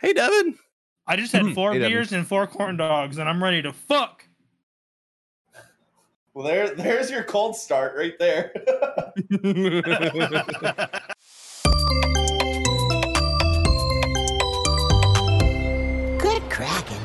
Hey, Devin. I just had hmm. four Hey, Devin. beers and four corn dogs, and I'm ready to fuck. Well, there, there's your cold start right there. Good cracking.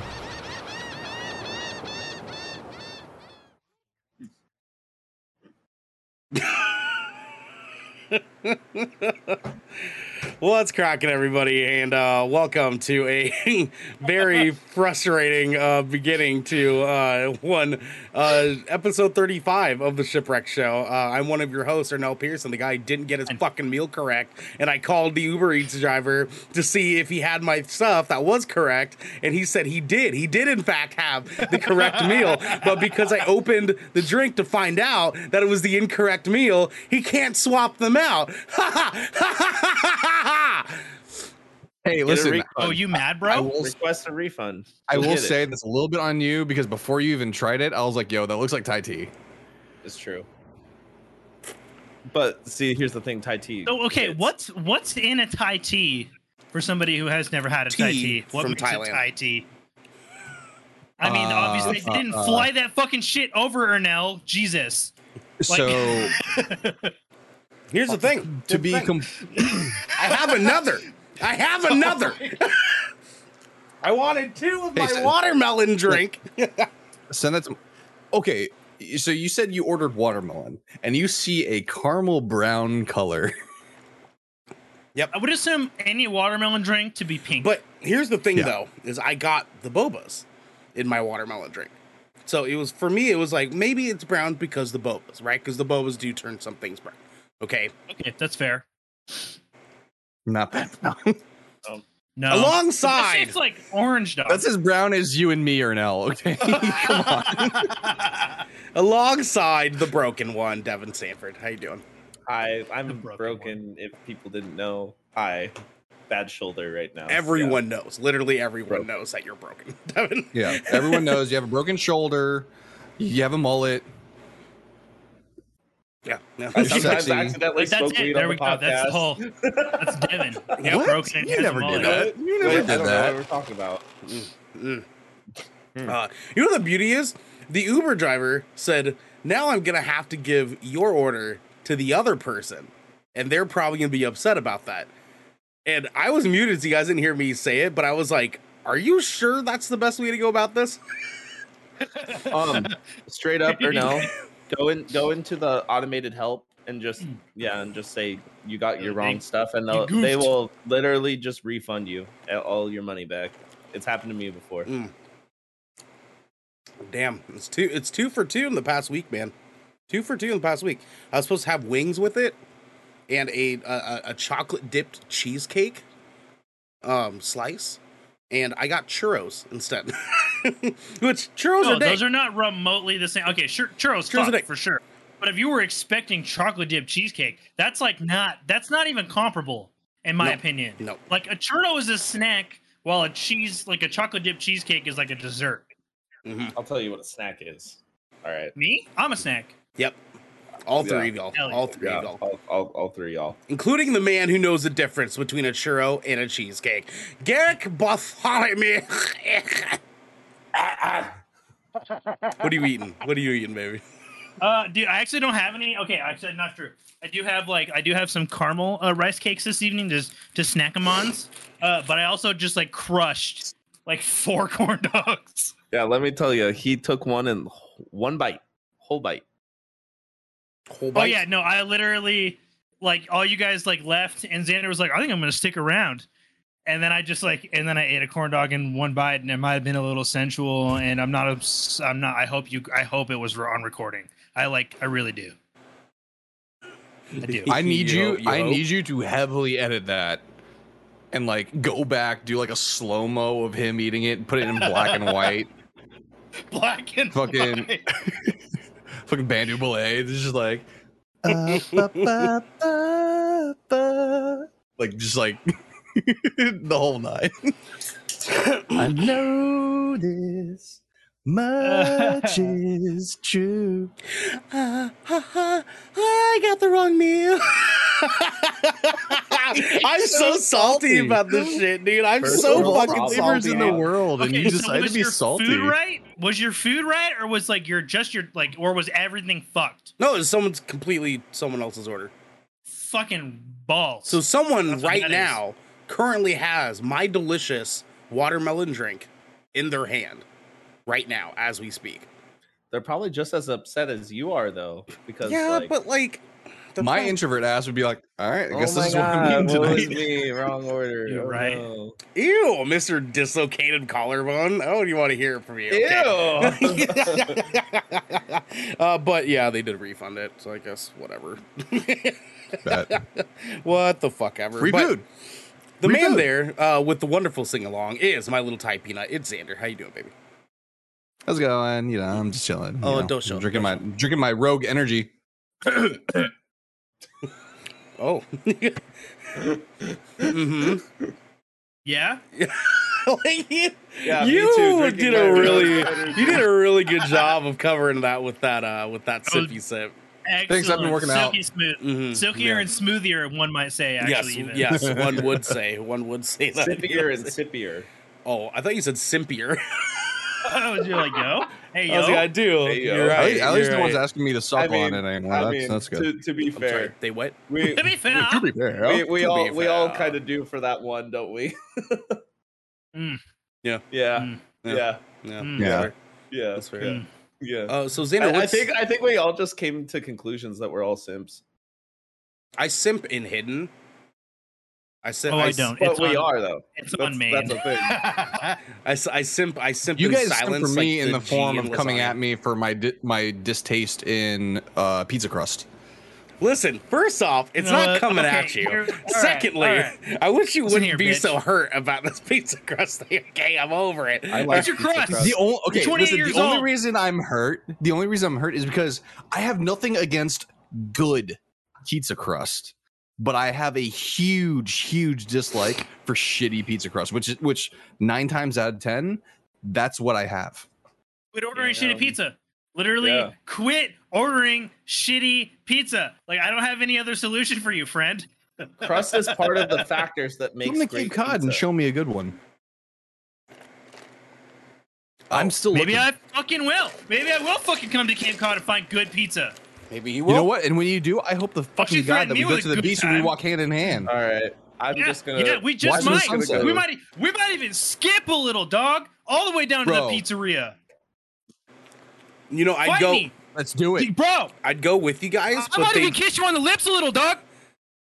What's cracking, everybody, and uh, welcome to a very frustrating uh, beginning to uh, one uh, episode thirty-five of the Shipwreck Show. Uh, I'm one of your hosts, Arnell Pearson. The guy didn't get his fucking meal correct, and I called the Uber Eats driver to see if he had my stuff that was correct, and he said he did. He did, in fact, have the correct meal, but because I opened the drink to find out that it was the incorrect meal, he can't swap them out. Hey, Get a listen. Oh, you mad, I bro? will, Request a refund. I You'll will it. say that's a little bit on you because before you even tried it, I was like, yo, that looks like Thai tea. it's true. But see, here's the thing, Thai tea. Oh, okay, it's- what's what's in a Thai tea for somebody who has never had a Thai Tea tea? What from makes Thailand. a Thai tea? I mean, Uh, obviously they uh, didn't uh. fly that fucking shit over Ernell. Jesus. Like- so Here's the thing. to be thing. com- I have another. I have another. I wanted two of my Hey, so- watermelon drink. send that to Okay, so you said you ordered watermelon and you see a caramel brown color. Yep. I would assume any watermelon drink to be pink. But here's the thing, Yeah. though, is I got the bobas in my watermelon drink. So it was for me. It was like maybe it's brown because the bobas, right? Because the bobas do turn some things brown. Okay. okay, that's fair. Not that brown. Um, no. Alongside, shit's like orange dog. That's as brown as you and me are now, okay? Come on. alongside the broken one, Devin Sanford. How you doing? Hi, I'm broken broken. If people didn't know, hi, bad shoulder right now. Everyone knows. Literally everyone Broken. knows that you're broken, Devin. Yeah, everyone knows you have a broken shoulder, you have a mullet. Yeah. yeah. I You're sometimes sexy. accidentally Like, that's spoke it. weed There on we the go. That's the podcast. whole. That's Devin. Yeah. What? Broken and You has a never did mullet. that. You Wait, never I did don't know that. what we're talking about. Mm. Uh, you know what the beauty is? The Uber driver said, "Now I'm gonna have to give your order to the other person, and they're probably gonna be upset about that." And I was muted, so you guys didn't hear me say it, but I was like, "Are you sure that's the best way to go about this?" Um, straight up or no? Go in, go into the automated help and just yeah, and just say you got your wrong stuff, and they'll, they will literally just refund you all your money back. It's happened to me before. Mm. Damn, it's two. It's two for two in the past week, man. Two for two in the past week. I was supposed to have wings with it, and a a, a- a chocolate dipped cheesecake, um, slice, and I got churros instead. Which churros No, are day. those are not remotely the same. Okay, sure, churros, Churros are fuck, day. for sure. But if you were expecting chocolate dip cheesecake, that's like not. That's not even comparable, in my No, opinion. no. Like a churro is a snack, while a cheese, like a chocolate dip cheesecake, is like a dessert. Mhm. I'll tell you what a snack is. All right. Me, I'm a snack. Yep. All three of y'all. All three Yeah, y'all. all, all, all three y'all. Including the man who knows the difference between a churro and a cheesecake. Garrick Bartholomew. what are you eating? What are you eating, baby? Uh, dude, I actually don't have any. Okay, I said not true. I do have like I do have some caramel uh, rice cakes this evening just to snack them on. Uh, but I also just like crushed like four corn dogs. Yeah, let me tell you, he took one and one bite, whole bite. Whole Oh yeah, no, I literally like all you guys like left, and Xander was like, "I think I'm gonna stick around," and then I just like, and then I ate a corn dog in one bite, and it might have been a little sensual, and I'm not, obs- I'm not. I hope you, I hope it was on recording. I like, I really do. I do. I need Yo, you. I need you to heavily edit that, and like go back, do like a slow mo of him eating it, and put it in black and white. Black and Fucking- white. Fucking Bandu Ballet. It's just like, uh, ba, ba, ba, ba. like just like the whole night. I know this much is true. Ah, ha, ha, I got the wrong meal. I'm so, so salty salty. about this shit, dude. I'm First so fucking I'll- in the salty. world, and Okay, you so decide was to be your salty. food right? Was your food right, or was like your just your like, or was everything fucked? No, it's someone's completely someone else's order. Fucking balls. So someone That's right now currently has my delicious watermelon drink in their hand right now as we speak. They're probably just as upset as you are, though, because yeah, like, but like My problem- introvert ass would be like, "All right, I oh guess my this is what I'm eating woe is tonight." me, wrong order. Oh, right. no. Ew, Mr. Dislocated Collarbone. Oh, do you want to hear it from you? Ew. uh, but yeah, they did refund it, so I guess whatever. Bet. what the fuck ever. Free But food. The Free man food. there uh, with the wonderful sing along is my little Thai peanut. It's Xander. How you doing, baby? How's it going? You know, I'm just chilling. you Oh, know, don't show, Drinking don't my drinking my Rogue Energy. Oh. hmm yeah. like you, Yeah, you too, did a really you did a really good job of covering that with that uh with that Oh, sippy sip. Excellent. Thanks, I've been working out. Silky smooth. Mhm, Silkier yeah. and smoothier, one might say. Yes, Actually, even. yes, one would say. One would say that. Sippier and sippier. Oh, I thought you said simpier. oh, you're like, yo, hey, I was like, I do. Hey, yo. You're At right. least, at least you're no one's asking me to suck I mean, on it anymore. I That's, mean, that's good. To, to be I'm sorry, fair, They what? we to be fair, To be fair, we, we all be we all kind of do for that one, don't we? Mm. Yeah. Yeah. Mm. Yeah. Yeah. Yeah. Mm. Yeah. Yeah. That's fair. Mm. Yeah. Uh, so Xander, I, I think I think we all just came to conclusions that we're all simps, I simp in hidden. I simp. Oh, I s- don't. but It's we on- are though. It's That's- on main. that's a thing. I, s- I simp. I simp. You in guys simp for me like in the G form of coming at me for my di- my distaste in uh, pizza crust. Listen, first off, it's You know not coming Okay, at you. you're- all right, Secondly. I wish you Listen wouldn't here, be bitch. so hurt about this pizza crust thing. Okay, I'm over it. I like Pizza crust. The only okay, 28 listen, years the only reason I'm hurt, the only reason I'm hurt is because I have nothing against good pizza crust, but I have a huge, huge dislike for shitty pizza crust, which is which nine times out of ten, that's what I have. Quit ordering Yeah. shitty pizza. Literally, Yeah. quit ordering shitty pizza. Like, I don't have any other solution for you, friend. Crust is part of the factors that makes Come to great Cape Cod and pizza. show me a good one. I'm oh, still Maybe looking. I fucking will. Maybe I will fucking come to Cape Cod and find good pizza. Maybe he will. You know what? And when you do, I hope the fucking you God that we go to the good beach and we walk hand in hand. All right, I'm yeah, just gonna. yeah, we just watch the might. sunset. We might. We might even skip a little, dog, all the way down Bro. to the pizzeria. You know, I'd Fight go. me, Let's do it. bro. I'd go with you guys, I but might they even kiss you on the lips a little, dog.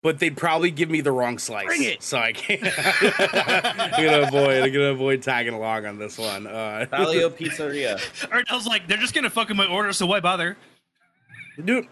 but they'd probably give me the wrong slice. Bring it. So I can't. I'm gonna avoid. I'm gonna avoid tagging along on this one. Uh, Palio Pizzeria. Ernell's like, they're just gonna fucking my order, so why bother? dude.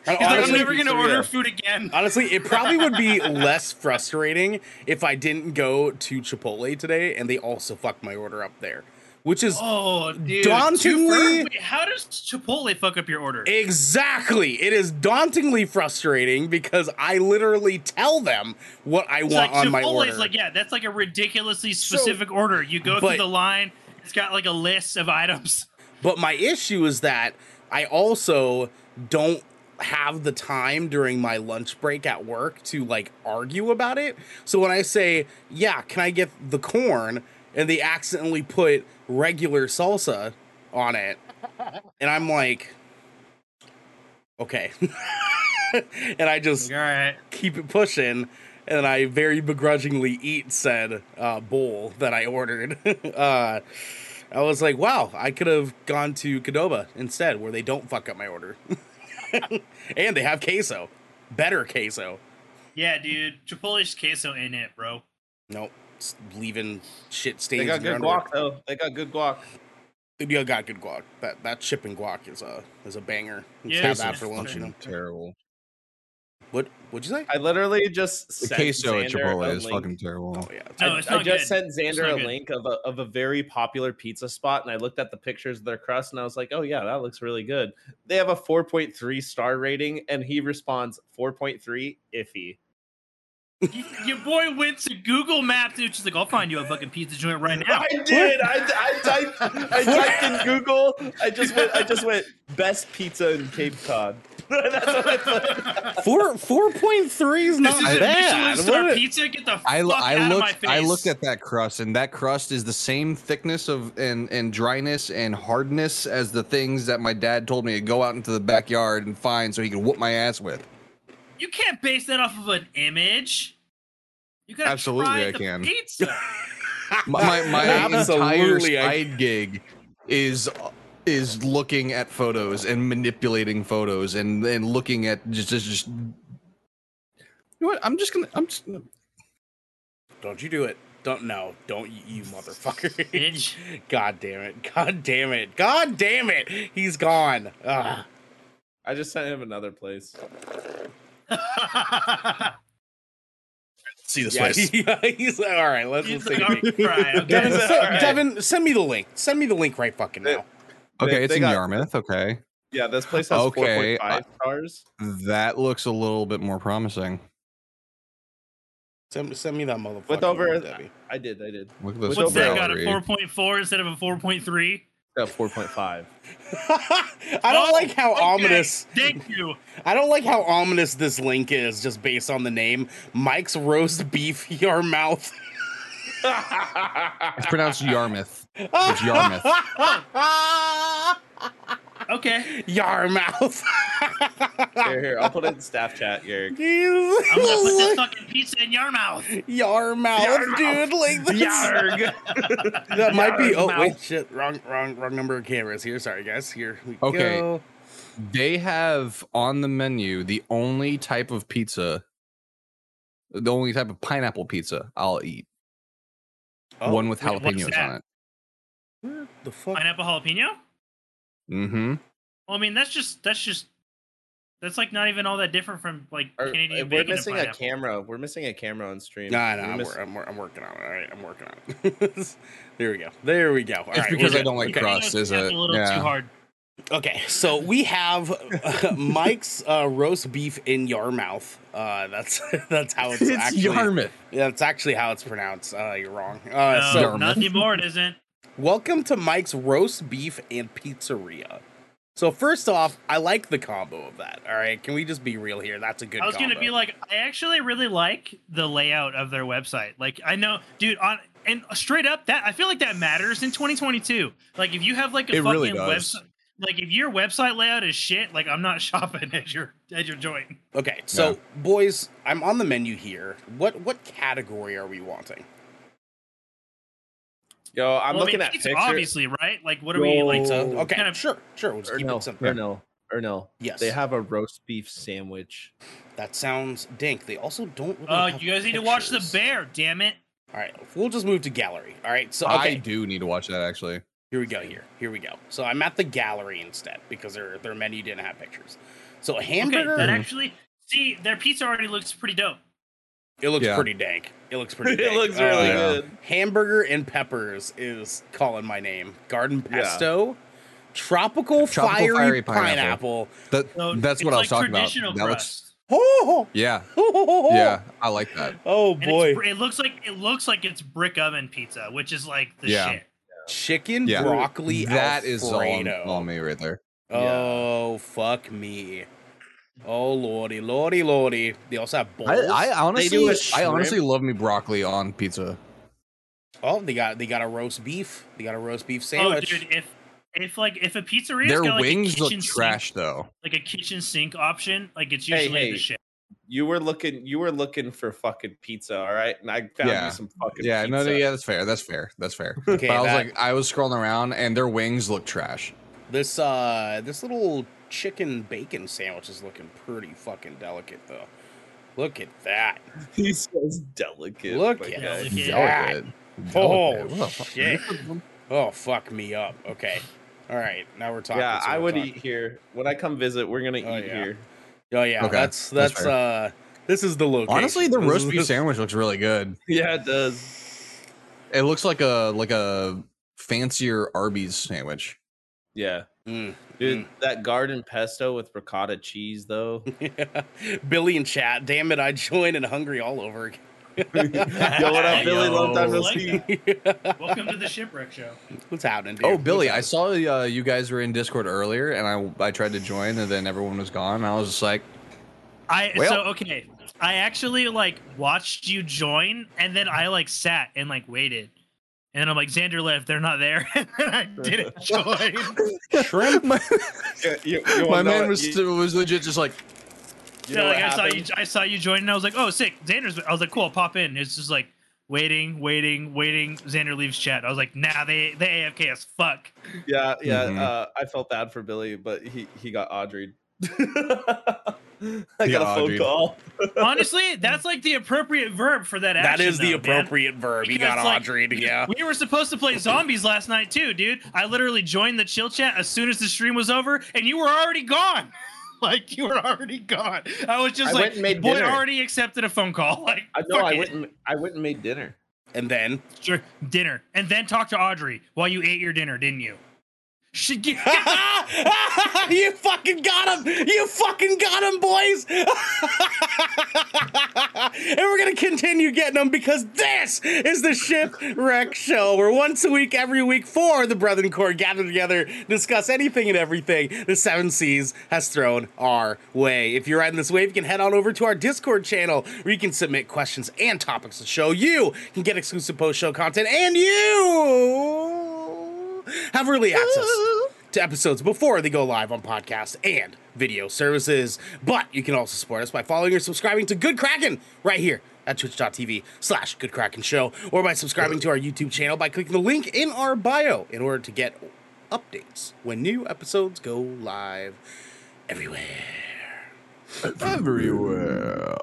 He's like, I'm never gonna pizzeria. order food again. Honestly, it probably would be less frustrating if I didn't go to Chipotle today and they also fucked my order up there, which is Oh, dude. Dauntingly- Wait, how does Chipotle fuck up your order? exactly. It is dauntingly frustrating because I literally tell them what I It's want like on my Chipotle order. like, yeah, that's like a ridiculously specific order. You go but- through the line, it's got like a list of items. But my issue is that I also don't have the time during my lunch break at work to like argue about it. So when I say, "Yeah, can I get the corn?" And they accidentally put regular salsa on it, and I'm like, "Okay." and I just right. keep it pushing and I very begrudgingly eat said uh, bowl that I ordered. uh, I was like, wow, I could have gone to Qdoba instead, where they don't fuck up my order, and they have queso, better queso. Yeah, dude. Chipotle's queso in it, bro. Nope, leaving shit stains. They got good underwear. guac though. They got good guac. Yeah, got good guac. That that chip and guac is a is a banger. Yeah, have that for lunch. You know Terrible. what? What'd you say? I literally just The sent queso at Chipotle is fucking terrible. Oh yeah, No, I, it's I just good. sent Xander a good. link of a, of a very popular pizza spot, and I looked at the pictures of their crust, and I was like, "Oh yeah, that looks really good." They have a 4.3 star rating, and he responds 4.3 iffy. Y- Your boy went to Google Maps, dude. She's like, I'll find you a fucking pizza joint right now. I did. I, I typed. I typed in Google. I just went. I just went best pizza in Cape Cod. That's what I thought. Four four point three is not This is bad. Michelin star pizza. Get the fuck I, I out of my looked face. I looked at that crust and that crust is the same thickness of and and dryness and hardness as the things that my dad told me to go out into the backyard and find so he could whoop my ass with. You can't base that off of an image. You gotta Absolutely, I can. Pizza. My my, my entire Absolutely, I- side gig is is looking at photos and manipulating photos and and looking at just just, just you know what? I'm just gonna I'm just gonna Don't you do it. Don't no, don't you, you motherfucker. Bitch. God damn it. God damn it. God damn it. He's gone. Ugh. I just sent him another place. See this Yeah, yeah, he's like, all right. Let's, He's let's like, take "All it. right, okay." Devin, se- All right. Devin, send me the link. Send me the link right fucking now. Okay, They- it's they in got- Yarmouth. Okay, Yeah, this place has Okay, 4.5 stars. that looks a little bit more promising. Send, send me that motherfucker. With over, Debbie. I did, I did. Look at this What's that got? A 4.4 instead of a 4.3? Got 4.5. I don't Oh, like how okay. ominous. Thank you. I don't like how ominous this link is just based on the name. Mike's roast beef Yarmouth. It's pronounced Yarmouth. It's Yarmouth. Okay. Yarmouth. here, here, I'll put it in staff chat, Garrick. I'm gonna put this fucking pizza in your mouth. Yarmouth, dude. Like this. Yarg. That might be. Oh wait, shit. Wrong, wrong, wrong number of cameras here. Sorry, guys. Here we Okay. go. They have on the menu the only type of pizza, the only type of pineapple pizza I'll eat. Oh, One with jalapenos that? on it. what the fuck. Pineapple jalapeno? Mm-hmm. Well, I mean, that's just that's just that's like not even all that different from like Or- Canadian we're bacon and missing a camera. We're missing a camera on stream. Nah, nah, I'm, miss- I'm, I'm working on it. All right, I'm working on it. there we go. There we go. All It's right, because I don't like Okay. crust, is it? A little Yeah. too hard. Okay, so we have uh, Mike's uh, roast beef in Yarmouth. Uh, that's that's how it's, actually. It's actually. Yarmouth. Yeah, that's actually how it's pronounced. Uh, you're wrong. Uh, no, so Yarmouth. not anymore. It isn't. Welcome to Mike's roast beef and pizzeria. So first off, I like the combo of that. All right, can we just be real here? That's a good. I was gonna be like, I actually really like the layout of their website. Like, I know, dude, on and straight up, that I feel like that matters in 2022. Like, if you have like a It fucking really website, like if your website layout is shit, like I'm not shopping at your at your joint. Okay, so Yeah. boys, I'm on the menu here. What what category are we wanting? Yo, I'm Well, I looking mean, at pizza, pictures. obviously, right? Like, what are we like? So okay, kind of- sure, sure. We'll just keep it Ernell, simple. Ernell, Ernell. Yes, They have a roast beef sandwich. That sounds dank. They also don't. Really Oh, you guys need to watch the bear. Damn it! All right, we'll just move to gallery. All right, so I do need to watch that actually. here we go. Here, here we go. So I'm at the gallery instead because their their menu didn't have pictures. So a Okay, hamburger, that actually see their pizza already looks pretty dope. It looks Yeah. pretty dank. It looks pretty. it looks really Uh, good. Hamburger and peppers is calling my name. Garden Yeah. pesto, tropical, Tropical fiery, fiery pineapple. pineapple. That So that's it's what I like was talking about. That looks. Oh, yeah, yeah, yeah. I like that. Oh boy, it looks like it looks like it's brick oven pizza, which is like the Yeah. shit. chicken Yeah. broccoli. That is all on, on me right there. Oh fuck me. Oh lordy, lordy, lordy. They also have bowls. I, I honestly, do a I shrimp. honestly love me broccoli on pizza. oh, they got they got a roast beef. They got a roast beef sandwich. Oh, sandwich. dude, if if like if a pizzeria Their got like wings a look kitchen sink, trash though. like a kitchen sink option, like it's usually hey. the shit. You were looking. You were looking for fucking pizza, all right? And I found Yeah. you some fucking. Yeah, no, no, yeah, that's fair. That's fair. That's fair. Okay, but I was that- like, I was scrolling around, and their wings look trash. This uh this little chicken bacon sandwich is looking pretty fucking delicate though. Look at that. He says delicate. Look at. Delicate. that. Delicate. Oh Delicate. What the fuck? shit. Oh fuck me up. Okay. All right. Now we're talking. Yeah, so I would talking. eat here. When I come visit, we're gonna Oh, eat yeah. here. Oh yeah, Okay, that's that's that's uh this is the location. Honestly, the roast beef sandwich looks really good. Yeah, it does. It looks like a like a fancier Arby's sandwich. Yeah, Mm, dude, that garden pesto with ricotta cheese, though. mm. Billy and chat. Damn it, I joined and hungry all over again. Yo, what up, Billy? Long time no Like see. Welcome to the shipwreck show. What's happening, dude? Oh, Billy, I saw uh, you guys were in Discord earlier, and I I tried to join, and then everyone was gone. And I was just like, I Well- so okay. I actually like watched you join, and then I like sat and like waited, and then I'm like Xander left. They're not there, and I didn't join. Shrimp? my, You- you- you my man was you- still, was legit just like, you yeah, know like what I saw you. I saw you join, and I was like, oh, sick. Xander's. I was like, cool. I'll pop in. It's just like waiting, waiting, waiting. Xander leaves chat. I was like, nah, they they AFK as fuck. Yeah, yeah. Mhm. Uh, I felt bad for Billy, but he he got Audrey. I He got a phone Audrey'd. call. Honestly, that's like the appropriate verb for that. that action, is the though, man. appropriate verb. He got like, Audrey. Yeah. We were supposed to play zombies last night too, dude. I literally joined the chill chat as soon as the stream was over, and you were already gone. like you were already gone. I was just I like, went and made boy, dinner. already accepted a phone call. Like, I know. I it. went. And, I went and made dinner. And then Sure, dinner, and then talk to Audrey while you ate your dinner, didn't you? Get. you fucking got him! You fucking got him, boys! and we're gonna continue getting them because this is the Shipwreck Show, where once a week, every week, four of the Brethren Core gather together, discuss anything and everything the Seven Seas has thrown our way. If you're riding this wave, you can head on over to our Discord channel where you can submit questions and topics to show. You can get exclusive post show content, and you have early access to episodes before they go live on podcast and video services. But you can also support us by following or subscribing to Good Kraken right here at twitch.tv slash Good Kraken Show or by subscribing to our YouTube channel by clicking the link in our bio in order to get updates when new episodes go live everywhere. everywhere.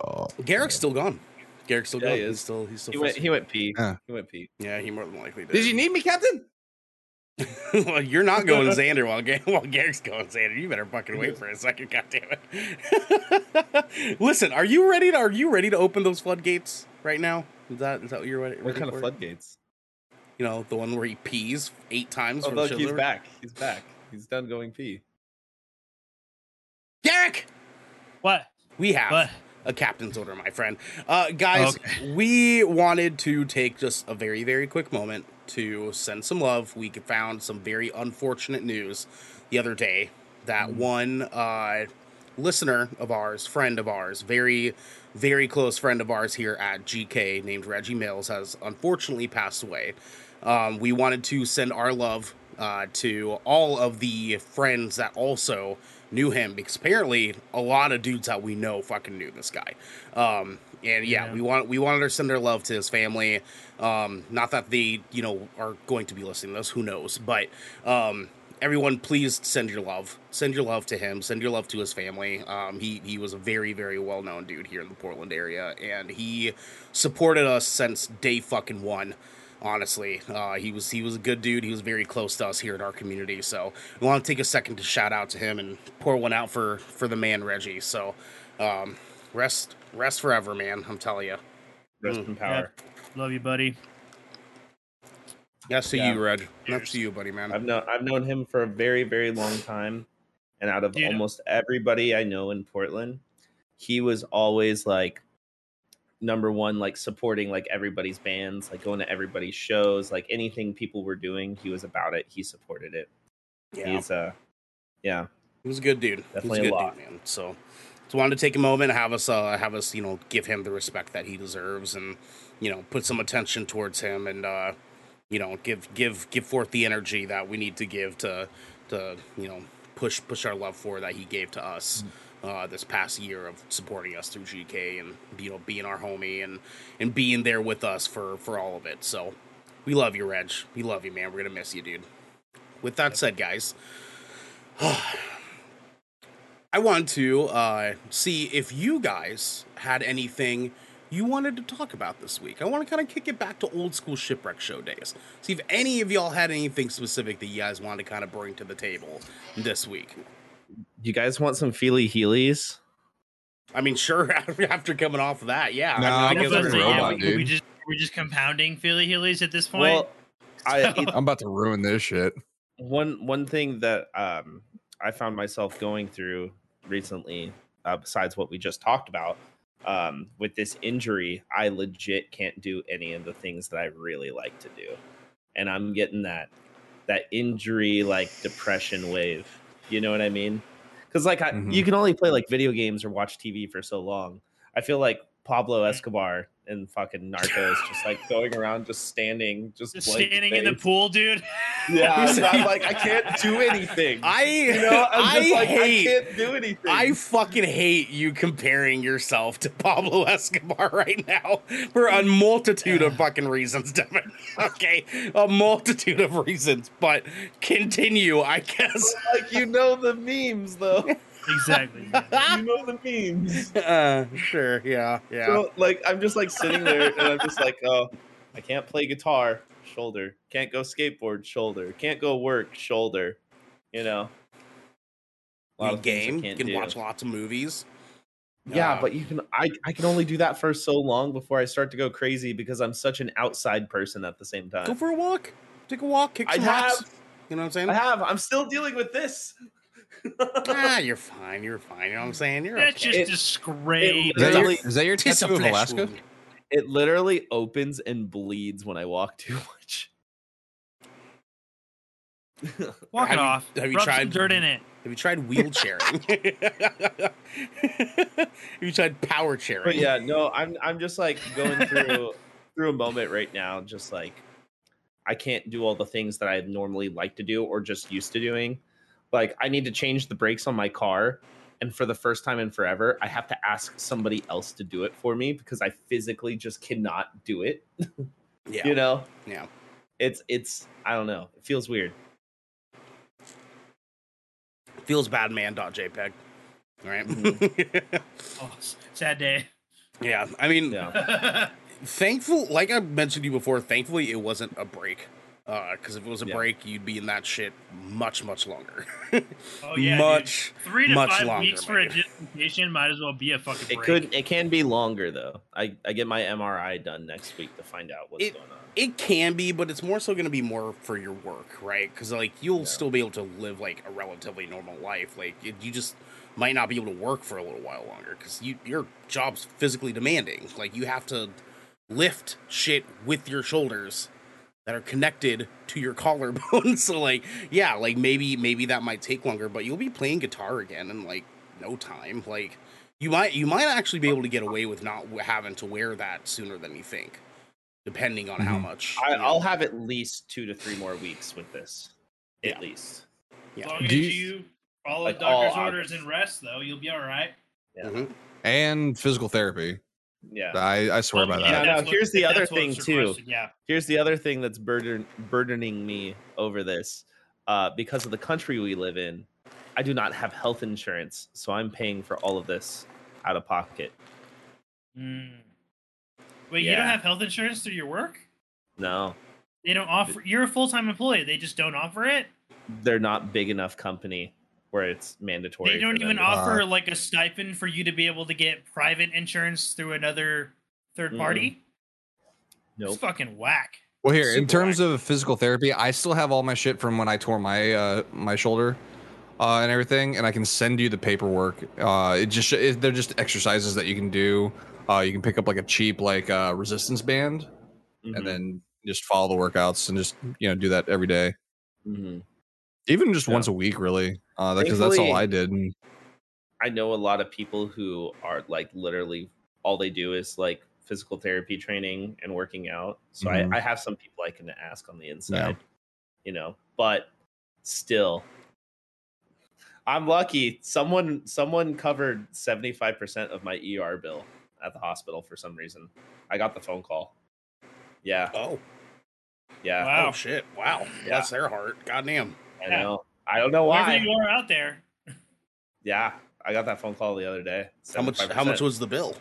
Garrick's still gone. Garrick's still Yeah, gone. he He's is. still he's still He went. frustrated. He went pee. Yeah. He went pee. Yeah, he more than likely did. Did you need me, Captain? well, you're not going Xander while, Ga- while Garrick's going Xander. You better fucking wait for a second, goddammit. Listen, are you ready to are you ready to open those floodgates right now? Is that is that what you're ready, What ready kind of floodgates? You know, the one where he pees eight times Oh, look, he's Schindler? back. He's back. He's done going pee. Garrick! What? We have What? a captain's order, my friend. Uh, guys, Okay. we wanted to take just a very, very quick moment to send some love. We found some very unfortunate news the other day that one uh, listener of ours, friend of ours, very, very close friend of ours here at GK named Reggie Mills has unfortunately passed away. Um, we wanted to send our love uh, to all of the friends that also knew him because apparently a lot of dudes that we know fucking knew this guy. Um, and yeah, Yeah. we want we wanted to send our love to his family. Um, not that they you know are going to be listening to us, who knows? But um, everyone, please send your love. Send your love to him. Send your love to his family. Um, he he was a very very well known dude here in the Portland area, and he supported us since day fucking one honestly uh, he was he was a good dude he was very close to us here in our community so we want to take a second to shout out to him and pour one out for for the man reggie so um rest rest forever man i'm telling you Rest Mm. in power. Love you, buddy. that's to Yeah. you reg that's Cheers. to you buddy man I've known I've known him for a very very long time, and out of Dude. almost everybody I know in Portland, he was always like number one, like supporting like everybody's bands, like going to everybody's shows, like anything people were doing, he was about it. He supported it. yeah He's uh, yeah, he was a good dude Definitely a he was a good lot. dude man so just wanted to take a moment have us uh have us you know give him the respect that he deserves and you know put some attention towards him and uh you know give give give forth the energy that we need to give to to you know push push our love for that he gave to us uh, this past year of supporting us through GK and you know being our homie and and being there with us for for all of it. So we love you, Reg. We love you, man. We're gonna miss you, dude. With that said, guys, I want to uh, see if you guys had anything you wanted to talk about this week. I want to kind of kick it back to old school shipwreck show days. See if any of y'all had anything specific that you guys wanted to kind of bring to the table this week. You guys want some Feely Heelys? I mean, sure. After coming off of that, yeah. No, I, mean, I guess a I was we're about robot, yeah, we, we just we're just compounding Feely Heelys at this point. Well, I it- I'm about to ruin this shit. one one thing that um, I found myself going through recently, uh, besides what we just talked about, um, with this injury, I legit can't do any of the things that I really like to do, and I'm getting that that injury like depression wave. You know what I mean? Because like I, Mhm. you can only play like video games or watch TV for so long. I feel like Pablo Escobar and fucking Narcos just like going around, just standing, just, Just blank standing in the pool, dude. Yeah, I'm like I can't do anything. I you know, I'm just I like hate I can't do anything. I fucking hate you comparing yourself to Pablo Escobar right now for a multitude of fucking reasons, Devin. Okay, a multitude of reasons, but continue, I guess. like you know the memes though. Exactly. you know the memes. Uh, sure, yeah, yeah. So like I'm just like sitting there and I'm just like, oh, I can't play guitar, shoulder. Can't go skateboard, shoulder. Can't go work, shoulder. You know. A lot You of game, you can't do. watch lots of movies. Yeah, Uh, but you can I I can only do that for so long before I start to go crazy because I'm such an outside person at the same time. go for a walk, take a walk, kick I some have rocks. You know what I'm saying? I have. I'm still dealing with this. Ah, you're fine. You're fine. You know what I'm saying? You're That's okay. just It- disgrace. Is that your, Literally- is that your tattoo of Alaska? wound. it literally opens and bleeds when I walk too much. Walk Have it you- off. have you Rub tried- some dirt in it. Have you tried wheelchairing? Have you tried power chairing? but yeah, no, I'm I'm just like going through through a moment right now, just like I can't do all the things that I normally like to do or just used to doing. Like I need to change the brakes on my car, and for the first time in forever, I have to ask somebody else to do it for me because I physically just cannot do it. yeah, You know, yeah. it's it's I don't know, it feels weird. Feels bad, man. JPEG. All right. Mm-hmm. Oh, sad day. yeah, I mean, Yeah, thankful. Like I mentioned to you before, thankfully it wasn't a break. Uh, because if it was a Yeah. break, you'd be in that shit much, much longer. Oh yeah, dude. Three to much five longer, weeks for a man. dislocation might as well be a fucking break. it could it can be longer though. I I get my MRI done next week to find out what's It- going on. It can be, but it's more so going to be more for your work, right? Because like you'll Yeah. still be able to live like a relatively normal life. Like it, you just might not be able to work for a little while longer because you your job's physically demanding. Like you have to lift shit with your shoulders that are connected to your collarbone. so like yeah, like maybe maybe that might take longer, but you'll be playing guitar again in like no time. Like you might you might actually be able to get away with not having to wear that sooner than you think, depending on how Mhm. much. I, you know. I'll have at least two to three more weeks with this, Yeah. at least. As yeah. long as Do you- you follow Like doctor's all orders August. and rest, though, you'll be all right. Yeah. Mhm. and physical therapy. Yeah. I, I swear by Well, that. Yeah, that's no, what- here's the other thing, too. requested, Yeah. Here's the other thing that's burden burdening me over this. Uh, because of the country we live in, I do not have health insurance, so I'm paying for all of this out of pocket. Mm. Wait, you don't have health insurance through your work? No, They don't offer. You're a full time employee. They just don't offer it. they're not big enough company where it's mandatory. They don't even to- offer like a stipend for you to be able to get private insurance through another third party. Nope. It's fucking whack. Well, here in Super terms of physical therapy, I still have all my shit from when I tore my uh, my shoulder uh, and everything, and I can send you the paperwork. Uh, it just it, they're just exercises that you can do. Uh, you can pick up like a cheap like uh, resistance band, Mhm, and then just follow the workouts and just you know do that every day, mhm. Even just Yeah. once a week, really. Uh, because that's all I did. And I know a lot of people who are like literally all they do is like physical therapy training and working out. So Mhm. I, I have some people I can ask on the inside, you know, but still, I'm lucky. Someone someone covered 75% of my ER bill at the hospital for some reason. I got the phone call. Yeah, Oh, yeah, Wow. oh shit! Wow, Yeah. that's their heart. Goddamn. I know. I don't know Wherever why. you are out there, Yeah, I got that phone call the other day. How much? How much was the bill?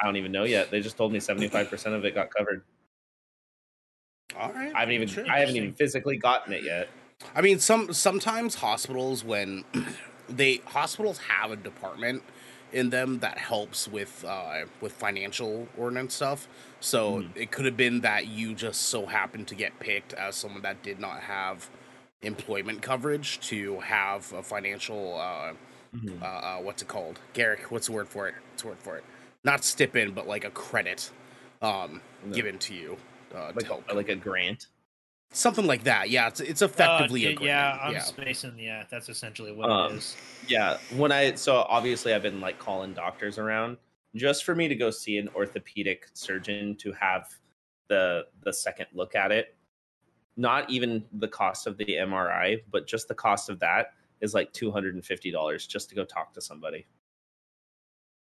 I don't even know yet. They just told me 75% of it got covered. All right. I haven't even Sure. I haven't even physically gotten it yet. I mean, some sometimes hospitals when they hospitals have a department in them that helps with uh, with financial ordinance stuff. So Mhm. it could have been that you just so happened to get picked as someone that did not have employment coverage to have a financial uh, uh, uh, what's it called? Garrick, what's the word for it? What's the word for it? not stipend, but like a credit um, No. given to you uh, like to help. a, like a grant. Something like that. Yeah, it's it's Uh, effectively a y- grant. yeah, I'm yeah. spacing. Yeah, that's essentially what Um, it is. Yeah, when I so obviously I've been like calling doctors around just for me to go see an orthopedic surgeon to have the the second look at it. Not even the cost of the MRI, but just the cost of that is like two hundred and fifty dollars just to go talk to somebody.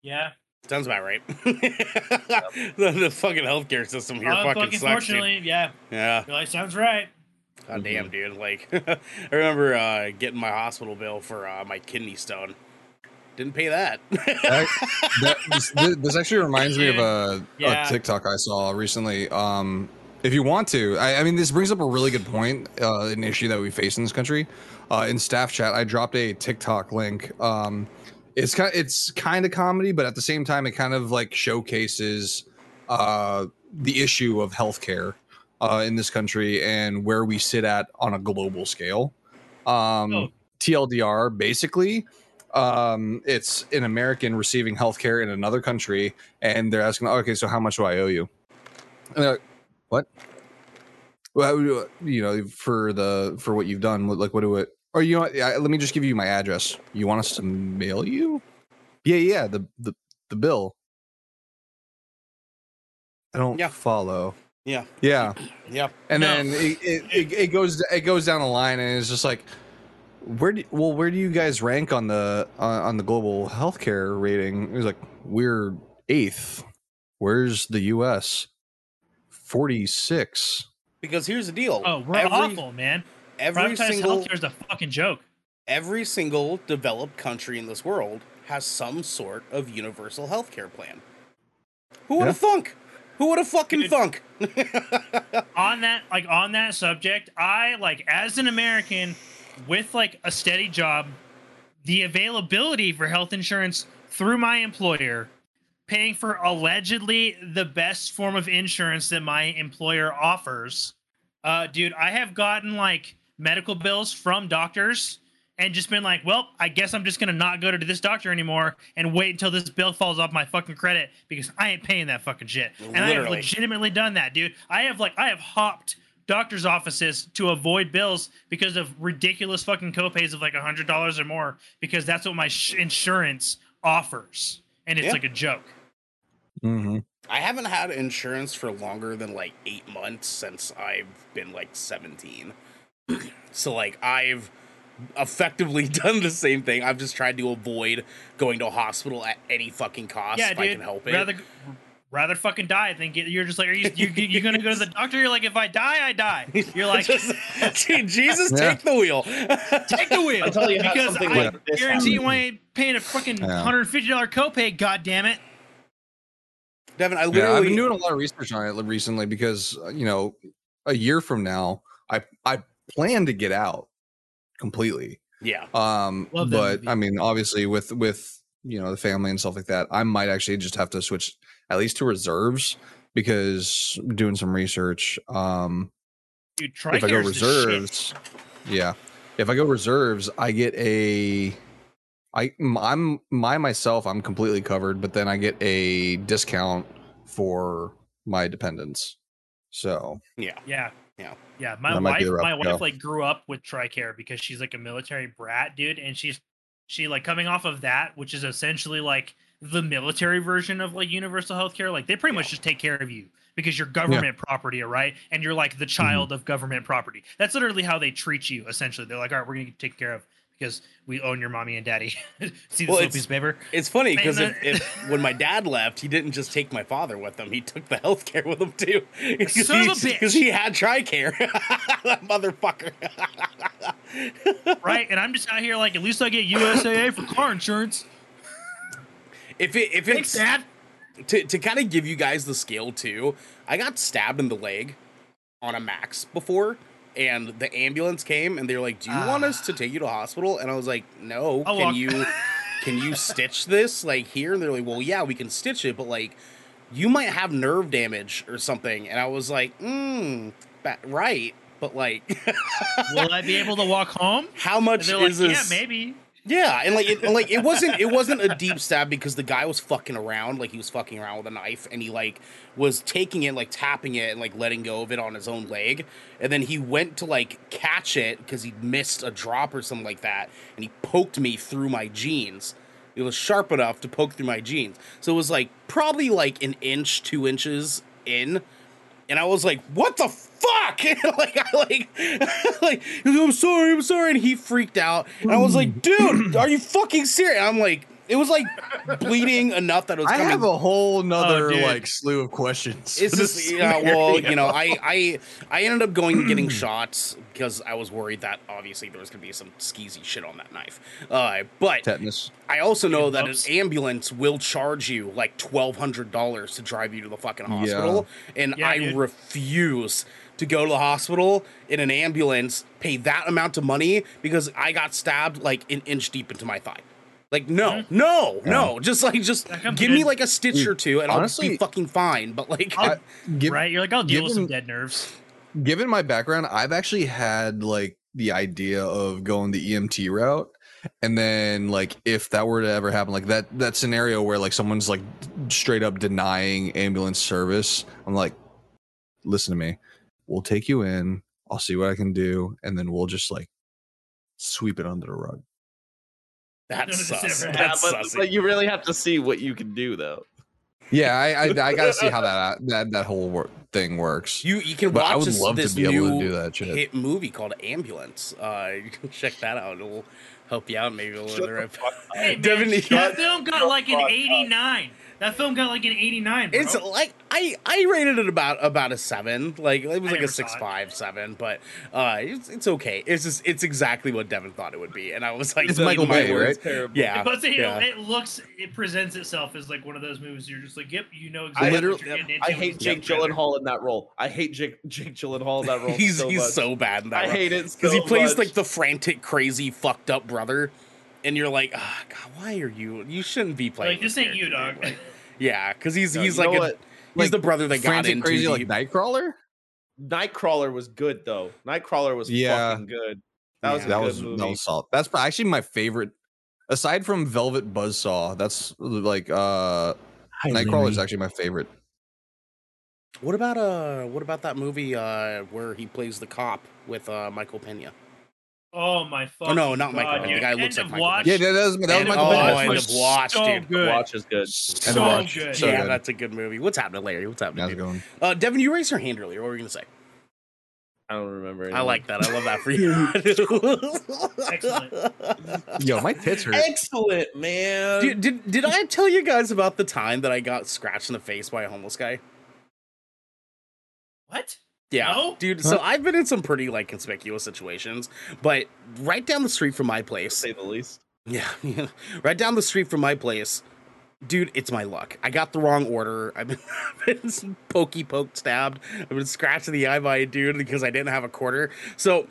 Yeah, Sounds about right. the, the fucking healthcare system here Uh, fucking fucking sucks. Dude. yeah, Yeah. you're sounds right. God Mhm. damn, dude. Like, I remember uh, getting my hospital bill for uh, my kidney stone. Didn't pay that. that this, this actually reminds me of a, Yeah. a TikTok I saw recently. Um, if you want to, I, I mean, this brings up a really good point, uh, an issue that we face in this country. Uh, in staff chat, I dropped a TikTok link. Um, it's kind, it's kind of comedy, but at the same time, it kind of like showcases uh, the issue of healthcare uh, in this country and where we sit at on a global scale. Um, Oh. TLDR, basically, um, it's an American receiving healthcare in another country, and they're asking, okay, so how much do I owe you? And they're like, what? Well, uh, you know, for the for what you've done, what- like, what do it? Or you know, what, let me just give you my address. You want us to mail you? Yeah, yeah, the the the bill. I don't Yeah. follow. yeah. Yeah, Yeah. and No. then it, it, it, it goes it goes down the line, and it's just like, where do well where do you guys rank on the on, on the global healthcare rating? It was like we're eighth. Where's the U.S. Forty six. Because here's the deal. Oh, we're every, awful, man. Every Privatized single healthcare is a fucking joke. every single developed country in this world has some sort of universal healthcare plan. Who would have thunk? Who would have fucking Dude. thunk? on that like on that subject i like as an american with like a steady job the availability for health insurance through my employer paying for allegedly the best form of insurance that my employer offers. Uh dude i have gotten like medical bills from doctors and just been like well i guess i'm just gonna not go to this doctor anymore and wait until this bill falls off my fucking credit because i ain't paying that fucking shit. And i have Literally. legitimately done that dude. I have like i have hopped doctor's offices to avoid bills because of ridiculous fucking copays of like a hundred dollars or more because that's what my sh- insurance offers. And it's Yeah. like a joke Mm-hmm. I haven't had insurance for longer than like eight months since I've been like 17. so, like, I've effectively done the same thing. I've just tried to avoid going to a hospital at any fucking cost yeah if dude I can help it. rather rather fucking die than get you're just like are you you you gonna go to the doctor you're like if i die i die you're like Just- Gee, Jesus, Yeah. take the wheel. take the wheel Until you because i like guarantee happen. you ain't paying a fucking Yeah. $150 copay god damn it Devin, I Yeah, I've been doing a lot of research on it recently because uh, you know, a year from now, I I plan to get out completely. yeah. Um, Love but movie. I mean, obviously, with with you know the family and stuff like that, I might actually just have to switch at least to reserves because doing some research. Um, dude if I go Tricare's the shit. reserves, yeah, if I go reserves, I get a. I I'm my myself I'm completely covered, but then I get a discount for my dependents. So Yeah. Yeah. Yeah. Yeah. My wife, be the route my to wife like grew up with Tricare because she's like a military brat, dude. And she's she like coming off of that, which is essentially like the military version of like universal healthcare. Like they pretty much just take care of you because you're government property, right? And you're like the child Mm-hmm. of government property. That's literally how they treat you, essentially. They're like, all right, we're gonna take care of because we own your mommy and daddy. See this Well, piece of paper? It's funny because if, if when my dad left, he didn't just take my father with him; he took the health care with him too. Son of a bitch. Because he had Tricare, that motherfucker. right? And I'm just out here like, at least I get USAA for car insurance. if it if Thanks, it's Dad. to to kind of give you guys the scale too, I got stabbed in the leg on a max before, and the ambulance came and they were like, "Do you want us to take you to hospital?" And I was like, "No. I'll can walk." you can you stitch this like here?" And they're like, "Well, yeah, we can stitch it, but like." You might have nerve damage or something, and I was like, "Hmm, right." But like, Will I be able to walk home? how much they're like, is yeah, maybe. Yeah, and like it, like it wasn't it wasn't a deep stab because the guy was fucking around, like he was fucking around with a knife, and he like was taking it, like tapping it, and like letting go of it on his own leg, and then he went to like catch it because he missed a drop or something like that, and he poked me through my jeans. It was sharp enough to poke through my jeans, so it was like probably like an inch, two inches in, and I was like, "What the fuck?" like I like, like I'm sorry, I'm sorry, and he freaked out, and I was like, "Dude, are you fucking serious?" I'm like, it was like bleeding enough that it was. I coming have a whole nother dude. like slew of questions. it's just yeah. Well, you know, I I I ended up going and getting shots because I was worried that obviously there was gonna be some skeezy shit on that knife. Uh, but tetanus. I also know that an ambulance will charge you like twelve hundred dollars to drive you to the fucking hospital, and Yeah, I dude. refuse to go to the hospital in an ambulance, pay that amount of money because I got stabbed like an inch deep into my thigh. Like no, mm-hmm. no, no, just like just That comes give me like a stitch mm. or two, and I'll be fucking fine. But like, I, give, right? You're like, I'll deal with some dead nerves. given my background, I've actually had like the idea of going the EMT route. And then like if that were to ever happen, like that that scenario where like someone's like straight up denying ambulance service, I'm like, listen to me. We'll take you in. I'll see what I can do, and then we'll just like sweep it under the rug. that's No, sus. no, no, That's yeah, but, but you really have to see what you can do, though. Yeah, I I, I gotta see how that that that whole wor- thing works. You you can But watch I would this, love to this be able to do that shit. hit movie called Ambulance. Uh, you can check that out. It'll help you out maybe a little bit. Hey, man, Devin, that film got like an 89. That film got like an 89. Bro. It's like I I rated it about about a seven. Like it was I like a saw six it. five seven, but uh, it's, it's okay. It's just it's exactly what Devin thought it would be, and I was like, It's Michael Bay, words." right? Terrible. Yeah, but you know, it looks, it presents itself as like one of those movies. You're just like, yep, you know I exactly literally- you're getting into. I hate Jake trailer. Gyllenhaal in that role. I hate Jake Jake Gyllenhaal in that role. he's so he's much. so bad in that. I hate it because he plays much. like the frantic, crazy, fucked up brother, and you're like, ah, God, why are you? You shouldn't be playing. Like, this ain't you, dog. Like, yeah, because he's No, he's like a, what? he's Like, the brother that got Frantic into crazy like Nightcrawler. Nightcrawler was good though. Nightcrawler was Yeah. fucking good. That was Yeah. a that good was movie. that was solid. That's actually my favorite. Aside from Velvet Buzzsaw, that's like uh Nightcrawler is actually my favorite. What about uh what about that movie uh where he plays the cop with uh Michael Pena? Oh my fucking Oh, no, not God, Michael Pena. dude. The guy End looks like Michael Watch, Yeah, that was that was Michael Oh, Pena. End was of Watch, so dude. good. Watch is good. End of So Watch. good. So yeah, good. that's a good movie. What's happening, Larry? What's happening? How's it going? Uh, Devin, you raised your hand earlier. What were you gonna say? I don't remember. I like that. I love that for you. Excellent. Yo, my tits hurt. Excellent, man. Did, did did I tell you guys about the time that I got scratched in the face by a homeless guy? What? Yeah, No? dude. So I've been in some pretty like conspicuous situations, but right down the street from my to place, say the least. Yeah, yeah. Right down the street from my place. Dude, it's my luck. I got the wrong order. I've been, I've been pokey poked stabbed. I've been scratched in the eye by a dude because I didn't have a quarter. So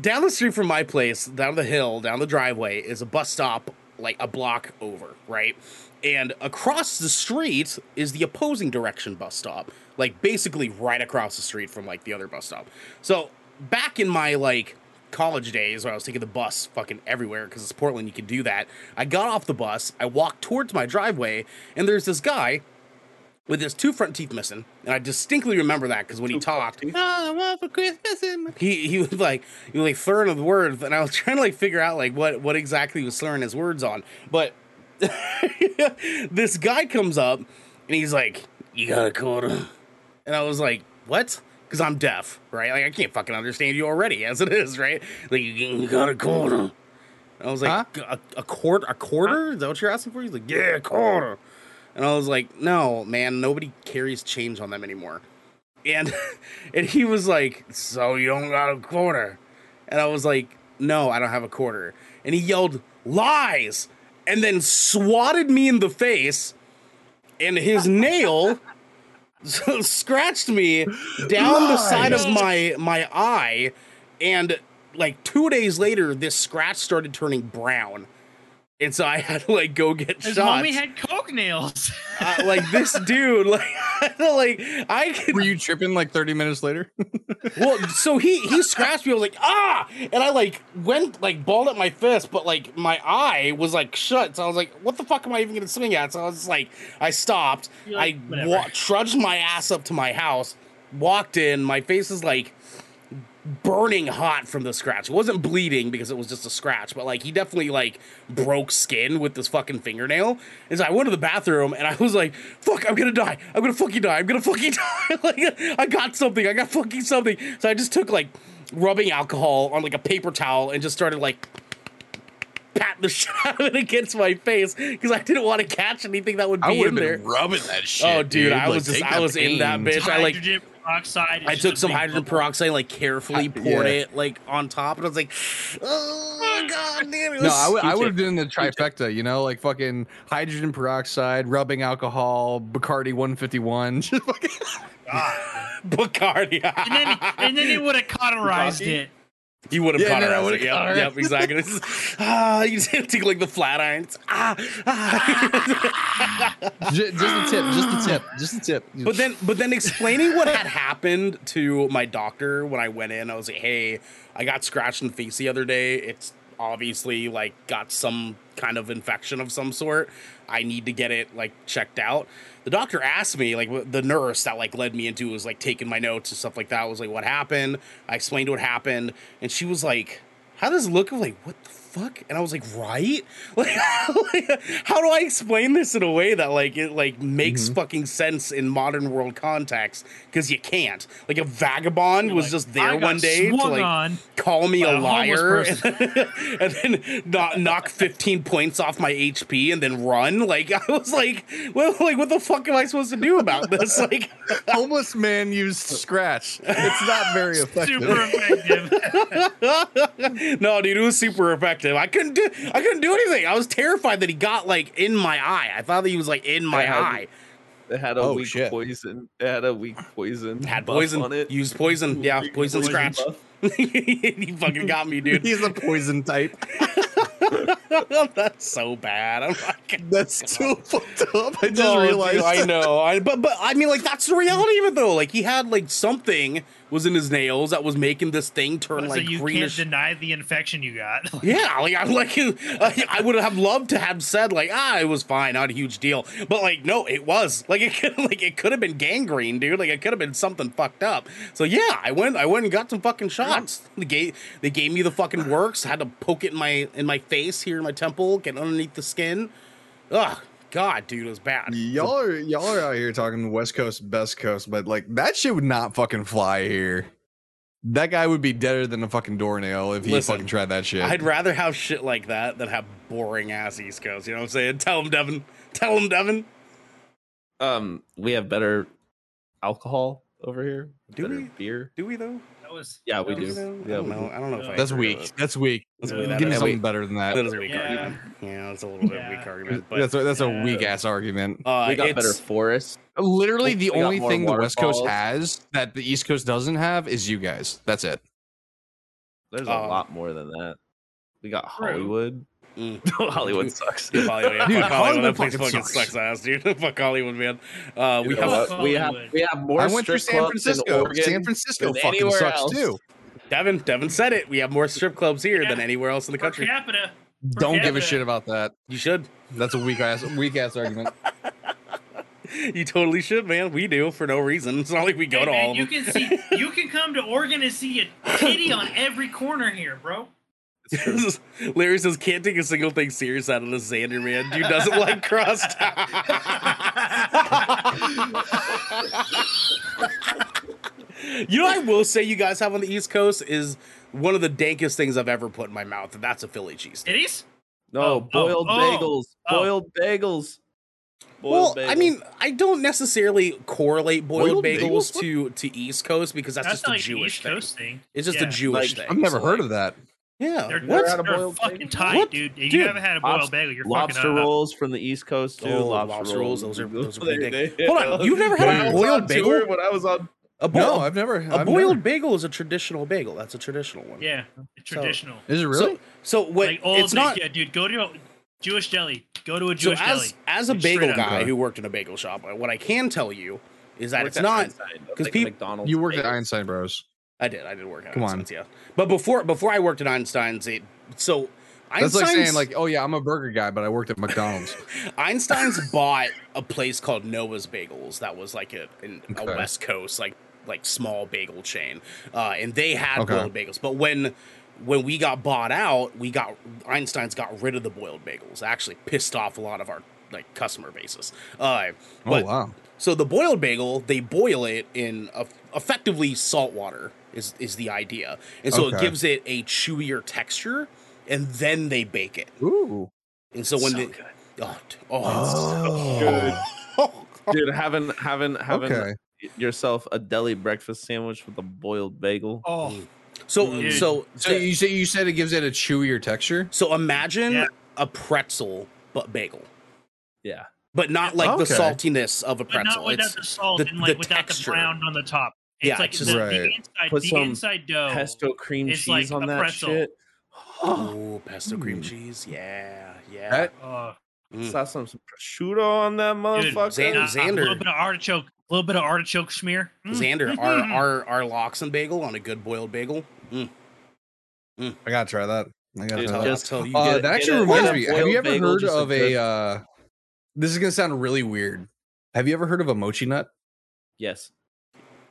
down the street from my place, down the hill, down the driveway, is a bus stop like a block over, right? And across the street is the opposing direction bus stop, like basically right across the street from like the other bus stop. So back in my like college days where I was taking the bus fucking everywhere because it's Portland, you can do that. I got off the bus, I walked towards my driveway, and there's this guy with his two front teeth missing, and I distinctly remember that because when he talked, Oh, I want for Christmas. he he was like he was like slurring the words, and I was trying to like figure out like what what exactly he was slurring his words on. But this guy comes up and he's like, "You got a quarter," and I was like, "What?" Because I'm deaf, right? Like I can't fucking understand you already as it is, right? Like you, got a quarter. I was like, a, a quarter, a quarter? Is that what you're asking for? He's like, yeah, a quarter. And I was like, no, man, nobody carries change on them anymore. And and he was like, so you don't got a quarter? And I was like, no, I don't have a quarter. And he yelled, lies, and then swatted me in the face. And his nail scratched me down the side of my my eye. And like two days later, this scratch started turning brown. And so I had to like go get His shots. homie had coke nails. Uh, like this dude, like, like I could Were you tripping like 30 minutes later? Well, so he he scratched me. I was like, ah, and I like went like balled up my fist, but like my eye was like shut. So I was like, what the fuck am I even gonna swing at? So I was like, I stopped. Like, I wa- trudged my ass up to my house, walked in. My face is like burning hot from the scratch. It wasn't bleeding because it was just a scratch, but like he definitely like broke skin with this fucking fingernail. And so I went to the bathroom and I was like, fuck, I'm gonna die. I'm gonna fucking die. I'm gonna fucking die. like I got something. I got fucking something. So I just took like rubbing alcohol on like a paper towel and just started like patting the shit out of it against my face because I didn't want to catch anything that would be in there. been rubbing that oh, shit. Oh, dude, I Like, was just I was in that pain. bitch. I like peroxide. I took some hydrogen bubble. peroxide, like carefully poured yeah. it like on top, and I was like, "Oh god, damn it!" No, I would, I would have done the trifecta, you know, like fucking hydrogen peroxide, rubbing alcohol, Bacardi 151. Just fucking- Bacardi. And then, and then he would have cauterized Coffee? it. He would have Yeah, caught no, her. I Yep, would've caught her. yep, exactly. It's just, ah, you just have take like the flat irons. Ah, ah. Ju- just a tip, just a tip, just a tip. But then, but then explaining what had happened to my doctor when I went in, I was like, "Hey, I got scratched in the face the other day. It's obviously like got some kind of infection of some sort. I need to get it like checked out." The doctor asked me, like the nurse that like led me into was like taking my notes and stuff like that. Was like, "What happened?" I explained what happened, and she was like, "How does it look?" I'm like, "What the?" Fuck and i was like right like, like, how do i explain this in a way that like it like makes Mm-hmm. fucking sense in modern world context because you can't like a vagabond was Like, just there one day to like on call me a a liar and then, and then knock, knock 15 points off my hp and then run like i was like well like what the fuck am i supposed to do about this like homeless man used scratch. It's not very effective. super effective. no dude it was super effective i couldn't do i couldn't do anything i was terrified that he got like in my eye i thought that he was like in my had- eye It had a Oh, weak shit. poison. It had a weak poison. had poison on it. used poison yeah Weak poison scratch he fucking got me dude He's a poison type. that's so bad i'm like That's so fucked up. I just No, dude, realized. I know. I but but I mean like that's the reality of it though. Like he had like something was in his nails that was making this thing turn so like you greenish. can't deny the infection you got. yeah, like I'm like I, I would have loved to have said like ah it was fine, not a huge deal. But like no, it was like it could like it could have been gangrene, dude. Like it could have been something fucked up. So yeah, I went I went and got some fucking shots. They gave they gave me the fucking works. had to poke it in my in my face here in my temple, get underneath the skin. Ugh, God, dude, it was bad. Y'all are y'all are out here talking West Coast, best coast, but like that shit would not fucking fly here. That guy would be deader than a fucking doornail if he Listen, fucking tried that shit. I'd rather have shit like that than have boring ass East Coast. You know what I'm saying? Tell him, Devin. Tell him, Devin. Um, we have better alcohol over here. Do better we? beer. Do we though? That was Yeah, we that do. was- I don't know. I don't know if That's agree weak. That's weak. That's Yeah. weak. Give me is- something better than that. That is a weak Yeah. argument. Yeah, that's a little bit Yeah. weak argument. But That's a, that's a weak ass argument. uh, we got better it's- forests. Literally, the we only more thing the West Coast has that the East Coast doesn't have is you guys. That's it. There's Uh, a lot more than that. We got True. Hollywood. Mm. Hollywood sucks. Dude, Hollywood, yeah, Dude, fuck Hollywood. Hollywood That place fucking fucking sucks. sucks ass, dude. fuck Hollywood, man. Uh, we You know have what? we have Hollywood. we have more I went through San Francisco. San Francisco fucking sucks else. too. Devin. Devin said it. We have more strip clubs here than anywhere else in the per country. capita. Per Don't give a shit about that. You should. That's a weak ass weak ass argument. You totally should, man. We do for no reason. It's not like we go Hey, to man, all. of you can see you can come to Oregon and see a kitty on every corner here, bro. Larry says can't take a single thing serious out of the Xander man. Dude doesn't like crust. you know, what I will say you guys have on the East Coast is one of the dankest things I've ever put in my mouth, and that's a Philly cheese. Kitties? No, oh, oh, boiled oh, bagels. oh. Boiled bagels. Well, Boiled I mean, I don't necessarily correlate boiled, Boiled bagels, bagels? to to East Coast because that's, That's, just a like Jewish East thing. Coast thing. It's just Yeah. a Jewish Like, thing. I've never So, heard like, of that. Yeah. They're, What? had a they're fucking bagel? tight, What? dude. If Dude, you haven't had a boiled Lobs- bagel, you're lobster fucking up. rolls from the East Coast too. Oh, lobster, lobster rolls, those are- those are pretty They- big. they- Hold on, you've never had a When I was boiled bagel? When I was on, A boiled, No, I've never. a I've boiled never. bagel is a traditional bagel. That's a traditional one. Yeah, it's traditional. Is it really? So, so what? like old, it's not. yeah, dude. Go to your Jewish deli. Go to a So Jewish as deli. as a bagel guy Okay. who worked in a bagel shop, what I can tell you is that it's not. Because like peop- McDonald's You worked at. Einstein Bros. I did. I did work at Come on. Einstein's, yeah. But before before I worked at Einstein's, it so That's like saying like, oh yeah, I'm a burger guy, but I worked at McDonald's. Einstein's bought a place called Noah's Bagels that was like a, in a West Coast like like small bagel chain, uh, and they had Okay. boiled bagels. But when when we got bought out, we got Einstein's got rid of the boiled bagels. Actually, pissed off a lot of our like customer bases. Uh, oh wow. So the boiled bagel, they boil it in a, effectively salt water is is the idea, and so it gives it a chewier texture, and then they bake it. Ooh. And so when So they good. oh, t- oh, oh. good. oh. Dude, having having having Okay. yourself a deli breakfast sandwich with a boiled bagel. Oh, mm. so mm. Dude. so So you say you said it gives it a chewier texture? so imagine Yeah. a pretzel but bagel, Yeah. but not like the saltiness of a but not pretzel. without It's the salt the- and like the without texture. the brown on the top. It's Yeah, like it's the, just- the inside, Put the some inside dough. Pesto cream cheese like on that pretzel. shit. oh pesto cream cheese, yeah, yeah. That- Oh, Mm. Saw some, some prosciutto on that motherfucker. Xander, uh, a little bit of artichoke, a little bit of artichoke smear. Mm. Xander, our our our lox and bagel on a good boiled bagel. Mm. I gotta try that. I gotta Dude, try I'll that. tell you. Uh, get- that actually reminds me. Have you ever heard of a? good- Uh, this is gonna sound really weird. Have you ever heard of a mochi nut? Yes.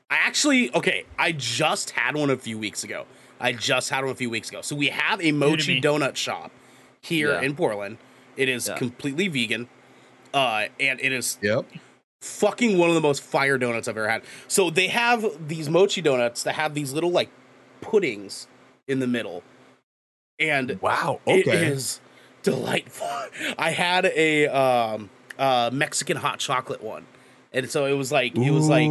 I actually okay. I just had one a few weeks ago. I just had one a few weeks ago. So we have a mochi donut shop here Yeah. in Portland. It is Yeah. completely vegan, uh, and it is Yep. fucking one of the most fire donuts I've ever had. So they have these mochi donuts that have these little like puddings in the middle, and Wow. it is delightful. I had a um, uh, Mexican hot chocolate one, and so it was like it was like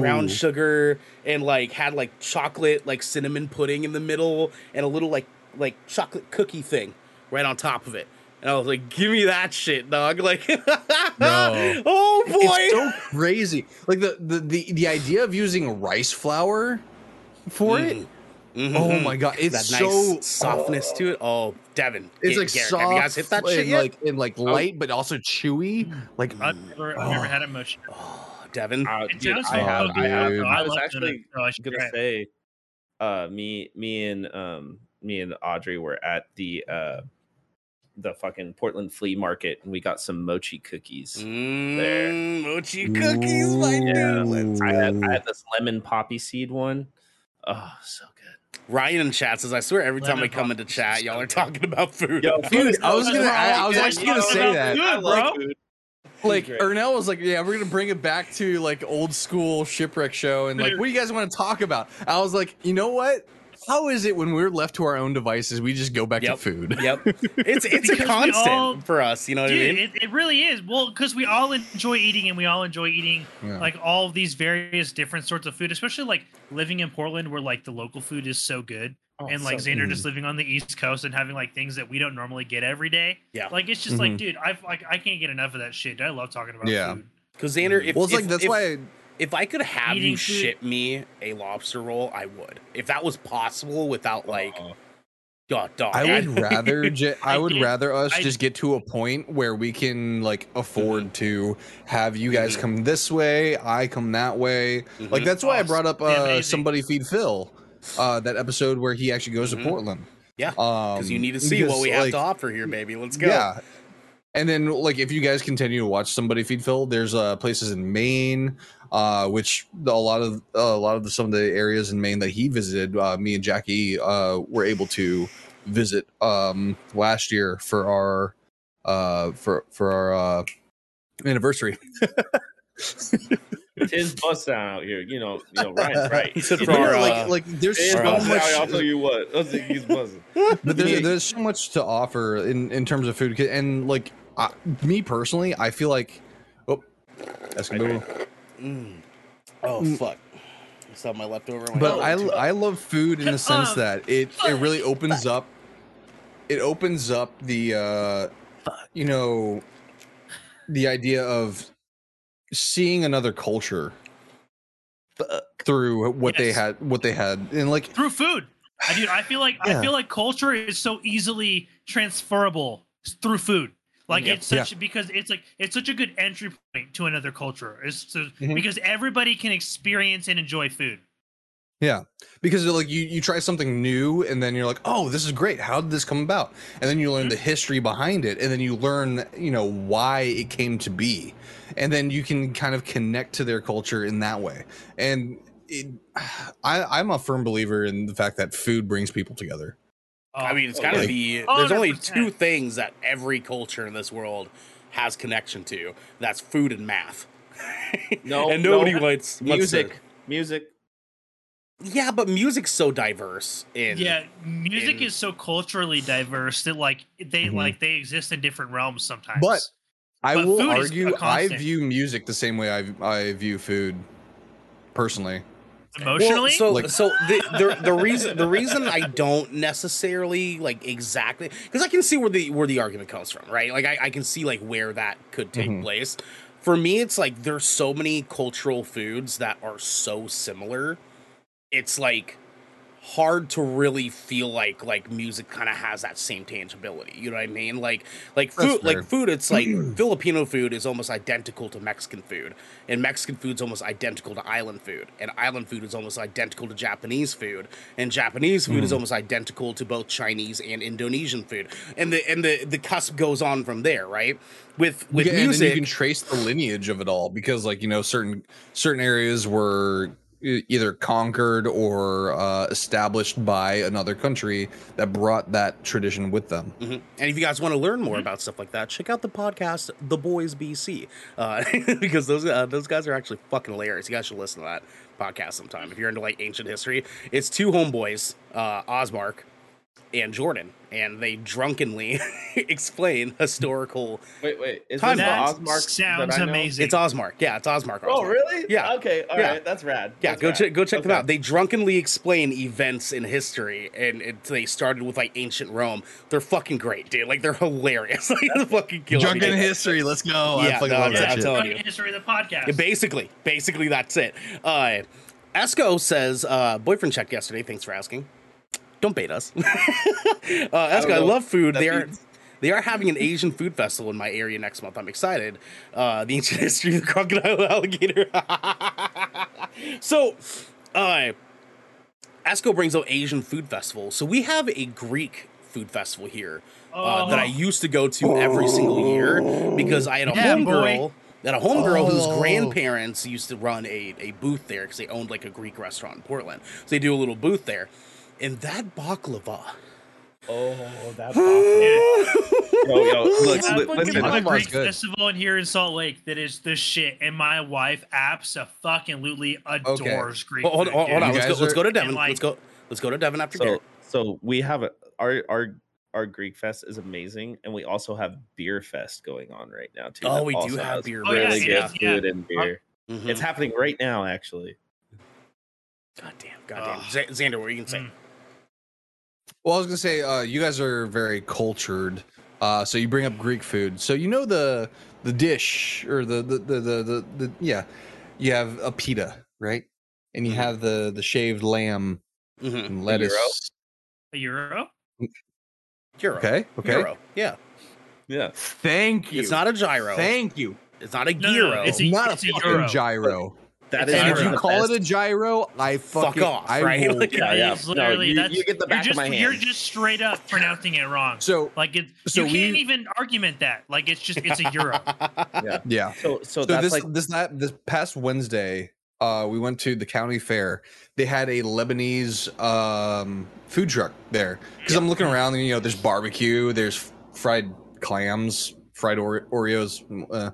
brown sugar and like had like chocolate like cinnamon pudding in the middle and a little like like chocolate cookie thing right on top of it. And I was like, "Give me that shit, dog!" Like, No. oh boy, It's so crazy. Like the, the the the idea of using rice flour for it. Mm. Mhm. Oh my god, it's that so nice softness to it. Oh, Devin, It's Ga- like Garrett, soft Have you guys hit that shit and yet? like and like light, but also chewy. Like I've never, I've never had a mochi. oh, Devin. Uh, It dude, sounds I have. I have. dude. I was actually donuts, I should gonna try say, uh, me, me and um, me and Audrey were at the uh, the fucking Portland flea market, and we got some mochi cookies. Mm, mochi cookies, my Yeah, dude. Let's I had. I had this lemon poppy seed one. Oh, so good. Ryan in chat says, "I swear, every time Lemon I come into chat, so y'all are good. talking about food." Yo, Dude, I was gonna. I, I was actually gonna say that. food, I like Like Ernell was like, "Yeah, we're gonna bring it back to like old school shipwreck show, and like, what do you guys want to talk about?" I was like, "You know what? How is it when we're left to our own devices, we just go back Yep. to food?" Yep, it's it's a constant all- for us. You know what I mean? it, it really is. Well, because we all enjoy eating and we all enjoy eating Yeah. like all of these various different sorts of food, especially like living in Portland where like the local food is so good. Oh, and like so Xander good. just living on the East Coast and having like things that we don't normally get every day. Yeah. Like it's just Mhm. like, dude, I've like I can't get enough of that shit. I love talking about Yeah. food. Because Xander, if, well, it's if- like that's if- why. If I could have Eating you food- ship me a lobster roll, I would. If that was possible without like, Oh. God, dog. I would rather. Ju- I I would did- rather us I- just get to a point where we can like afford to have you guys Mhm. come this way, I come that way. Like Mhm. that's why I Oh, brought up uh, amazing. somebody feed Phil, uh, that episode where he actually goes to Portland. Yeah, um, because you need to see because, what we have like, to offer here, baby. Let's go. Yeah. And then like if you guys continue to watch somebody feed Phil, there's uh places in Maine, uh, which the, a lot of uh, a lot of the, some of the areas in Maine that he visited, uh, me and Jackie uh, were able to visit um, last year for our uh, for for our uh, anniversary. Tim's busting out here. You know, you know, Ryan's right. He said You for our, Yeah, uh, like like there's so busting out, much I'll tell you what. I think he's buzzing. but there's, there's so much to offer in in terms of food and like I, me personally i feel like oh Escobar. Mm. Oh Mm. fuck! I saw my leftover. my but. I, I love food in the sense that it it really opens up it opens up the uh you know the idea of seeing another culture through what they had what they had and like Through food. I dude, I feel like Yeah. I feel like culture is so easily transferable through food. Like Yeah. it's such because it's like it's such a good entry point to another culture. It's so, Mhm. because everybody can experience and enjoy food. Yeah, because like you you try something new and then you're like, oh, this is great. How did this come about? And then you learn the history behind it, and then you learn you know why it came to be, and then you can kind of connect to their culture in that way. And it, I I'm a firm believer in the fact that food brings people together. I mean, it's Oh, got to like- be. There's only 100%. two things that every culture in this world has connection to. That's food and math. No, and nobody no. wants wants to- music, music. Yeah, but music's so diverse. In yeah, music in- is so culturally diverse that like they Mhm. like they exist in different realms sometimes. But I will argue I view music the same way I I view food personally. Emotionally, Well, so Like- so the, the the reason the reason I don't necessarily like exactly because I can see where the where the argument comes from, right? Like I, I can see like where that could take Mhm. place. For me, it's like there's so many cultural foods that are so similar. It's like hard to really feel like like music kind of has that same tangibility. You know what I mean? Like like That's food fair. like food it's like Filipino food is almost identical to Mexican food and Mexican food's almost identical to island food and island food is almost identical to Japanese food and Japanese food Hmm. is almost identical to both Chinese and Indonesian food. And the and the the cusp goes on from there, right? With with yeah, music you can trace the lineage of it all because like you know certain certain areas were either conquered or uh, established by another country that brought that tradition with them Mhm. And if you guys want to learn more about stuff like that, check out the podcast The Boys BC uh, because those uh, those guys are actually fucking hilarious. You guys should listen to that podcast sometime if you're into like ancient history. It's two homeboys, uh, Osmark and Jordan, and they drunkenly explain historical. Wait, wait. Is Time this the that Osmark sounds that I know? amazing. It's Osmark, yeah, it's Osmark. Oh, really? Yeah. Okay. All right. Yeah. That's rad. Yeah, That's go rad. check go check them out. They drunkenly explain events in history, and it, they started with like ancient Rome. They're fucking great, dude. Like they're hilarious. Like they're fucking killing me. drunken history let's go Yeah, no, I'm- yeah, I'm it's telling the you. history of the podcast. Yeah, Basically, basically that's it. Uh, Esco says, uh, boyfriend checked yesterday. Thanks for asking. Don't bait us. uh, Esco, I, know love food. what They that are they are having an Asian food festival in my area next month. I'm excited. Uh, the ancient history of the crocodile alligator. so, uh, Esco brings up Asian food festival. So we have a Greek food festival here uh, that I Oh. used to go to every single year because I had a Yeah, homegirl. boy. That a homegirl whose Oh. grandparents used to run a, a booth there because they owned like a Greek restaurant in Portland. So they do a little booth there. And that baklava. Oh, that. yo, yo, look, Yeah, li- listen. a Greek festival in here in Salt Lake that is the shit, and my wife absolutely adores Greek. Hold, hold, food, hold on, let's go, guys let's go to and, Devin. like- let's go. Let's go to Devin after So, Garrett. so we have a our our our Greek fest is amazing, and we also have beer fest going on right now too. Oh, we do have has beer Oh, yeah, Really fest, good yeah, yeah. food and beer. Mhm. It's happening right now, actually. God damn, God damn. Ugh. Z- Xander, what are you gonna say? Mm. Well i was gonna say uh, you guys are very cultured uh, so you bring up greek food so you know the the dish or the the the the, the, the yeah you have a pita right and you Mhm. have the the shaved lamb Mm-hmm. and lettuce A euro? Gyro. okay okay Gyro. Yeah. Yeah. thank you It's not a gyro. thank you it's not a No, no, gyro. no, it's a- not a it's a fucking euro. gyro That It's is a and if you the call it a gyro i fucking off, I right? will- Like- Yeah, yeah. No, you- that's you get the back you're of my just, You're just straight up pronouncing it wrong. so Like it, So you can't even argument that. Like it's just it's a euro. Yeah. yeah So so so that's this like this that this past Wednesday, uh, we went to the county fair. They had a Lebanese um, food truck there because I'm looking around and you know there's barbecue, there's fried clams, fried Oreos, uh,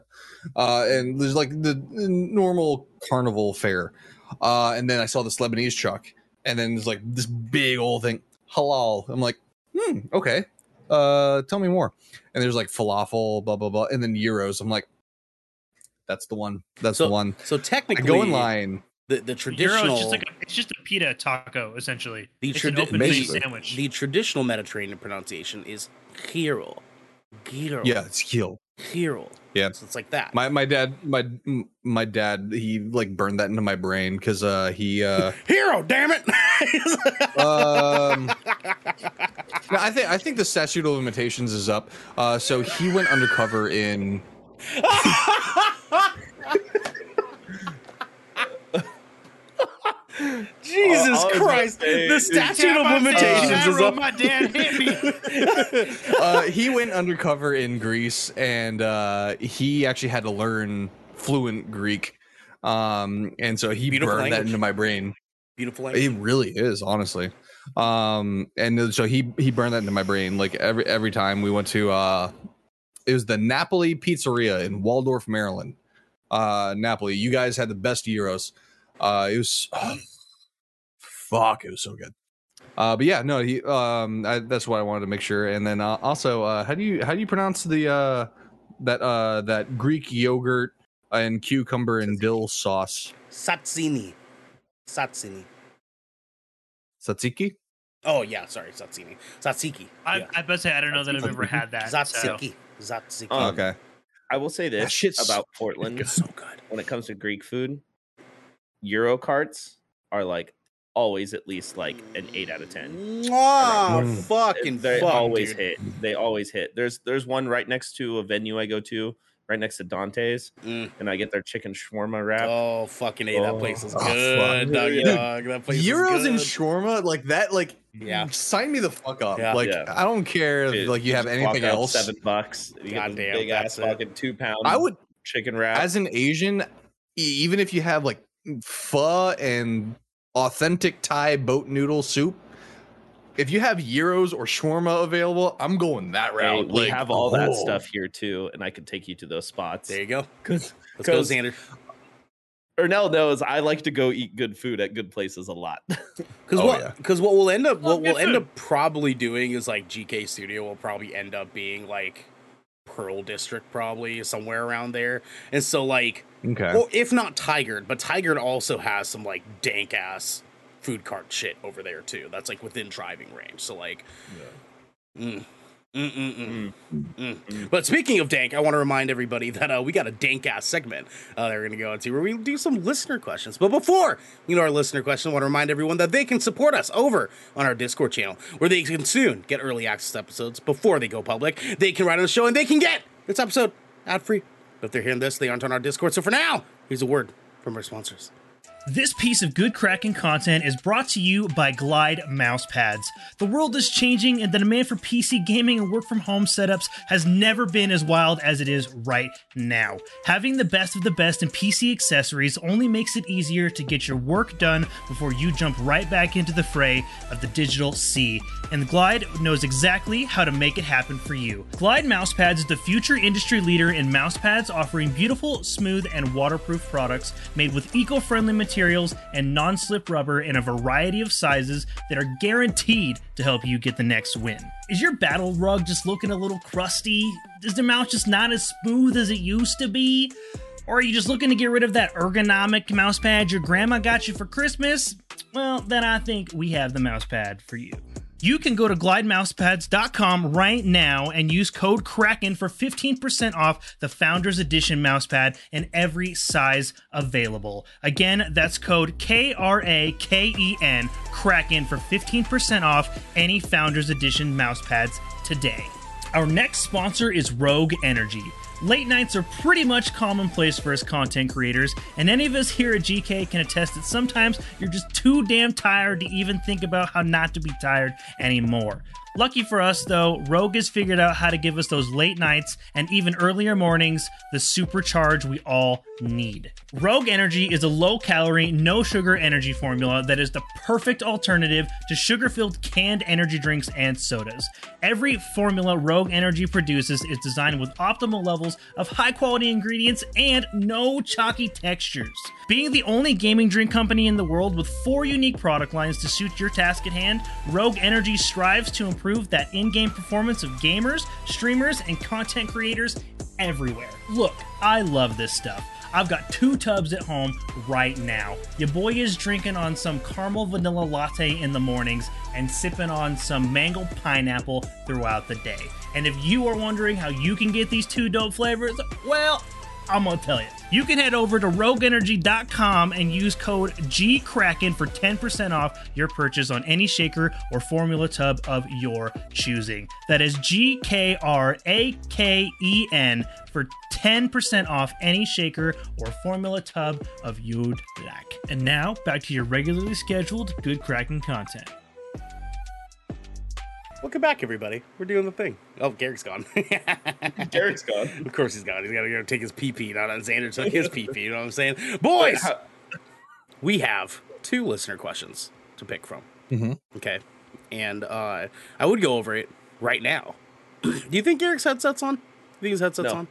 uh, and there's like the, the normal carnival fare. Uh, and then I saw this Lebanese truck, and then there's like this big old thing, halal. I'm like, hmm, okay. Uh, tell me more. And there's like falafel, blah blah blah, and then euros. I'm like, that's the one. That's So, the one. So I technically, go in line. The, the Euro traditional, is just like a, it's just a pita taco essentially. the, it's tradi- open basically. sandwich. the traditional Mediterranean pronunciation is gyro. Gyro. Yeah, it's kill. Gyro. Yeah. So it's like that. My my dad my my dad he like burned that into my brain because uh he uh Hero, damn it! um no, I think think I think the statute of limitations is up. Uh, so he went undercover in. Jesus Christ! The statute of limitations is up. robot dad hit me. Uh, he went undercover in Greece, and uh, he actually had to learn fluent Greek. Um, and so he Beautiful burned that into my brain. Beautiful language. It really is, honestly. Um, and so he he burned that into my brain. Like every every time we went to uh, it was the Napoli Pizzeria in Waldorf, Maryland. Uh, Napoli, you guys had the best gyros. Uh, it was fuck, it was so good. Uh, but yeah, no, he um, I, that's what I wanted to make sure. And then uh, also, uh, how do you how do you pronounce the uh that uh that Greek yogurt and cucumber and dill sauce? Satsini. Satsini. Tzatziki. Oh yeah, sorry, Satsini. Satsiki. I, yeah. I bet say I don't know that I've ever had that. so- Zatsiki. Zatsiki. Um, okay. I will say this shit's about Portland so good. when it comes to Greek food. Euro carts are like always at least like an eight out of ten. Mwah, Mm. fucking they fuck, always dude. hit. They always hit. There's there's one right next to a venue I go to, right next to Dante's, Mm. and I get their chicken shawarma wrap. Oh fucking a, that place is Oh, fuck. good, doggy Dude, dog. That place Euros is and shawarma like that like Yeah. sign me the fuck up Yeah. like Yeah. i don't care if like you have anything else Seven bucks. You get this Goddamn, big ass that's it. fucking two pound. i would chicken wrap. as an asian even if you have like pho and authentic thai boat noodle soup if you have euros or shawarma available i'm going that Hey, route we Like, have all that oh. stuff here too, and I can take you to those spots. There you go. Because Let's go, 'Cause- Xander. Ernell knows I like to go eat good food at good places a lot. Oh, because Oh, what? yeah. Because what we'll end up, Well, what we'll end food. up probably doing is like GK Studio will probably end up being like Pearl District, probably somewhere around there. And so like, okay well, if not Tigard, but Tigard also has some like dank ass food cart shit over there too. That's like within driving range. So like, mm, mm, mm, mm. Mm. Mm. But speaking of dank, I want to remind everybody that uh, we got a dank ass segment uh, that we're going to go into where we do some listener questions. But before you know our listener question, I want to remind everyone that they can support us over on our Discord channel, where they can soon get early access episodes before they go public. They can write on the show and they can get this episode ad free. But if they're hearing this, they aren't on our Discord. So for now, here's a word from our sponsors. This piece of good cracking content is brought to you by Glide mouse pads. The world is changing and the demand for PC gaming and work from home setups has never been as wild as it is right now. Having the best of the best in PC accessories only makes it easier to get your work done before you jump right back into the fray of the digital sea. And Glide knows exactly how to make it happen for you. Glide Mousepads is the future industry leader in mousepads, offering beautiful, smooth, and waterproof products made with eco friendly materials and non slip rubber in a variety of sizes that are guaranteed to help you get the next win. Is your battle rug just looking a little crusty? Is the mouse just not as smooth as it used to be? Or are you just looking to get rid of that ergonomic mouse pad your grandma got you for Christmas? Well, then I think we have the mouse pad for you. You can go to glidemousepads.com right now and use code Kraken for 15% off the Founders Edition mousepad in every size available. Again, that's code K R A K E N Kraken for 15% off any Founders Edition mousepads today. Our next sponsor is Rogue Energy. Late nights are pretty much commonplace for us content creators, and any of us here at GK can attest that sometimes you're just too damn tired to even think about how not to be tired anymore. Lucky for us, though, Rogue has figured out how to give us those late nights and even earlier mornings the supercharge we all need. Rogue Energy is a low calorie, no sugar energy formula that is the perfect alternative to sugar filled canned energy drinks and sodas. Every formula Rogue Energy produces is designed with optimal levels of high quality ingredients and no chalky textures. Being the only gaming drink company in the world with four unique product lines to suit your task at hand, Rogue Energy strives to improve that in game performance of gamers, streamers, and content creators everywhere. Look, I love this stuff. I've got two tubs at home right now. Your boy is drinking on some caramel vanilla latte in the mornings and sipping on some mango pineapple throughout the day. And if you are wondering how you can get these two dope flavors, well, I'm gonna tell you. You can head over to rogueenergy.com and use code GKRAKEN for 10% off your purchase on any shaker or formula tub of your choosing. That is G K R A K E N for 10% off any shaker or formula tub of you'd like. And now, back to your regularly scheduled Good Kraken content. Welcome back, everybody. We're doing the thing. Oh, Garrick's gone. Derek's gone. Of course he's gone. He's got to go take his pee pee. Not on Xander took his pee pee. You know what I'm saying? Boys, how- we have two listener questions to pick from. Mhm. Okay. And uh, I would go over it right now. Do you think Garrick's headset's on? Do you think his headset's No. on?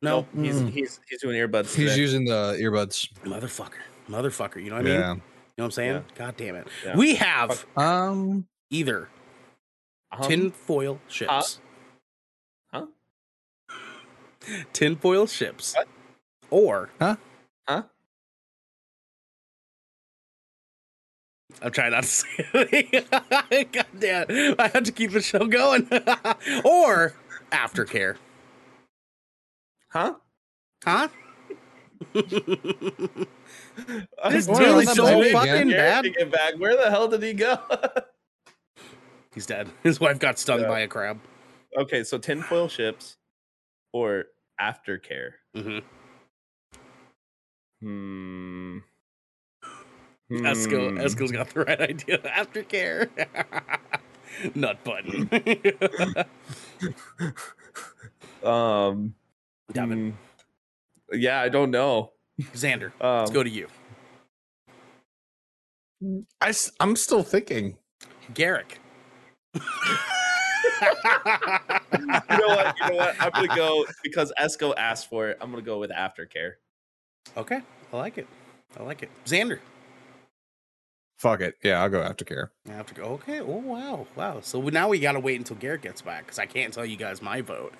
No. No, he's Mm. he's he's doing earbuds. He's today. using the earbuds. Motherfucker. Motherfucker. You know what I mean? Yeah. You know what I'm saying? Yeah. God damn it. Yeah. We have Um. either Um, tinfoil ships. Huh? Tinfoil ships. What? Or. Huh? Huh? I'm trying not to say it. God damn. I have to keep the show going. or aftercare. Huh? Huh? This This Well, dude is so fucking bad. To get back. Where the hell did he go? He's dead. His wife got stung Yeah. by a crab. okay, so tinfoil ships or aftercare. hmm Hmm. Esco, Hmm. Esco's got the right idea. Aftercare. Nut button. Um. Devin. hmm. Yeah, I don't know. Xander, Um, let's go to you. I, I, am still thinking. Garrick. You know what? You know what? I'm gonna go because Esco asked for it. I'm gonna go with aftercare. okay, I like it. I like it. Xander. Fuck it. Yeah, I'll go aftercare. I have to go. Okay. Oh wow, wow. So now we got to wait until Garrett gets back because I can't tell you guys my vote.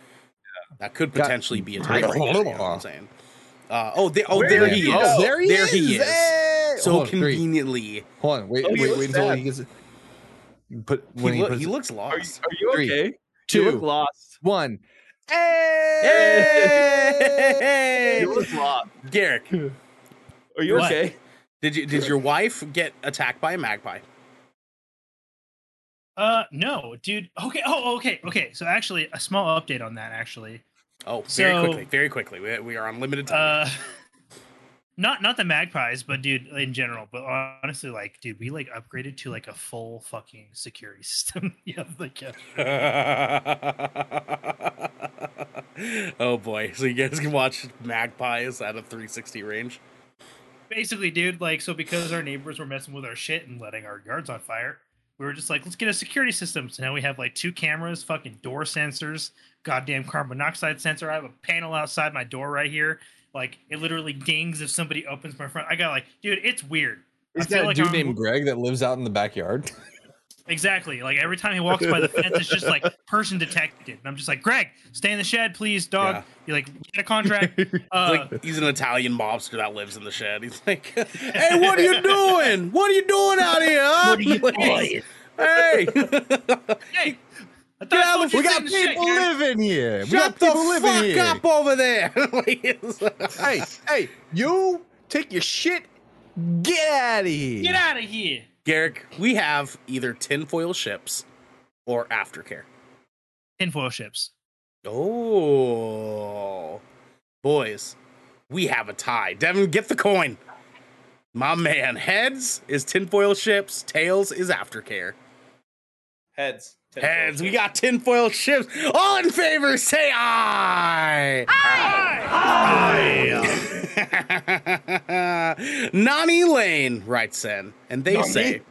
That could Got- potentially be a tiebreaker. you know what I'm saying. Uh, oh, there, oh, Where there did he he is. go? there he there is. he is. Hey! So Hold on, conveniently, Hold on. Wait. Oh, he wait. looks Wait until he gets. It. Put he, when he, loo- he it- looks Are you, lost. are you Three, okay? two, You look lost. one. Hey! Hey! You look lost. Garrick, Are you What? okay? did you did your wife get attacked by a magpie? Uh, no, dude. Okay. Oh, okay. Okay. So actually, a small update on that. Actually, Oh, very So- quickly, very quickly. We, we are on limited time. uh, not not the magpies, but dude, in general. But honestly, like, dude, we like upgraded to like a full fucking security system. yeah, like, yeah. oh boy! So you guys can watch magpies at a 360 range. basically, dude, like, so because our neighbors were messing with our shit and letting our yards on fire, we were just like, let's get a security system. So now we have like two cameras, fucking door sensors, goddamn carbon monoxide sensor. I have a panel outside my door right here. Like, it literally dings if somebody opens my front. I got like, dude, it's weird. Is that a like dude I'm- named Greg that lives out in the backyard? Exactly. Like every time he walks by the fence, it's just like person detected. And I'm just like, Greg, stay in the shed, please, dog. Yeah. You're like, get a contract. Uh, like he's an Italian mobster that lives in the shed. He's like, "Hey, what are you doing? What are you doing out here? Huh? What are you doing? Hey, hey, I thought Get I out told of you We got stay in the people shed, Greg. living here. We shut got the people living fuck here. up over there. Hey, hey, you take your shit. Get out of here. Get out of here. Garrick, we have either tinfoil ships or aftercare. Tinfoil ships. Oh, boys, we have a tie. Devin, get the coin. My man, heads is tinfoil ships, tails is aftercare. Heads. Heads, we got tinfoil ships. All in favor, say aye. Aye. Aye. Nani Lane writes in, and they say,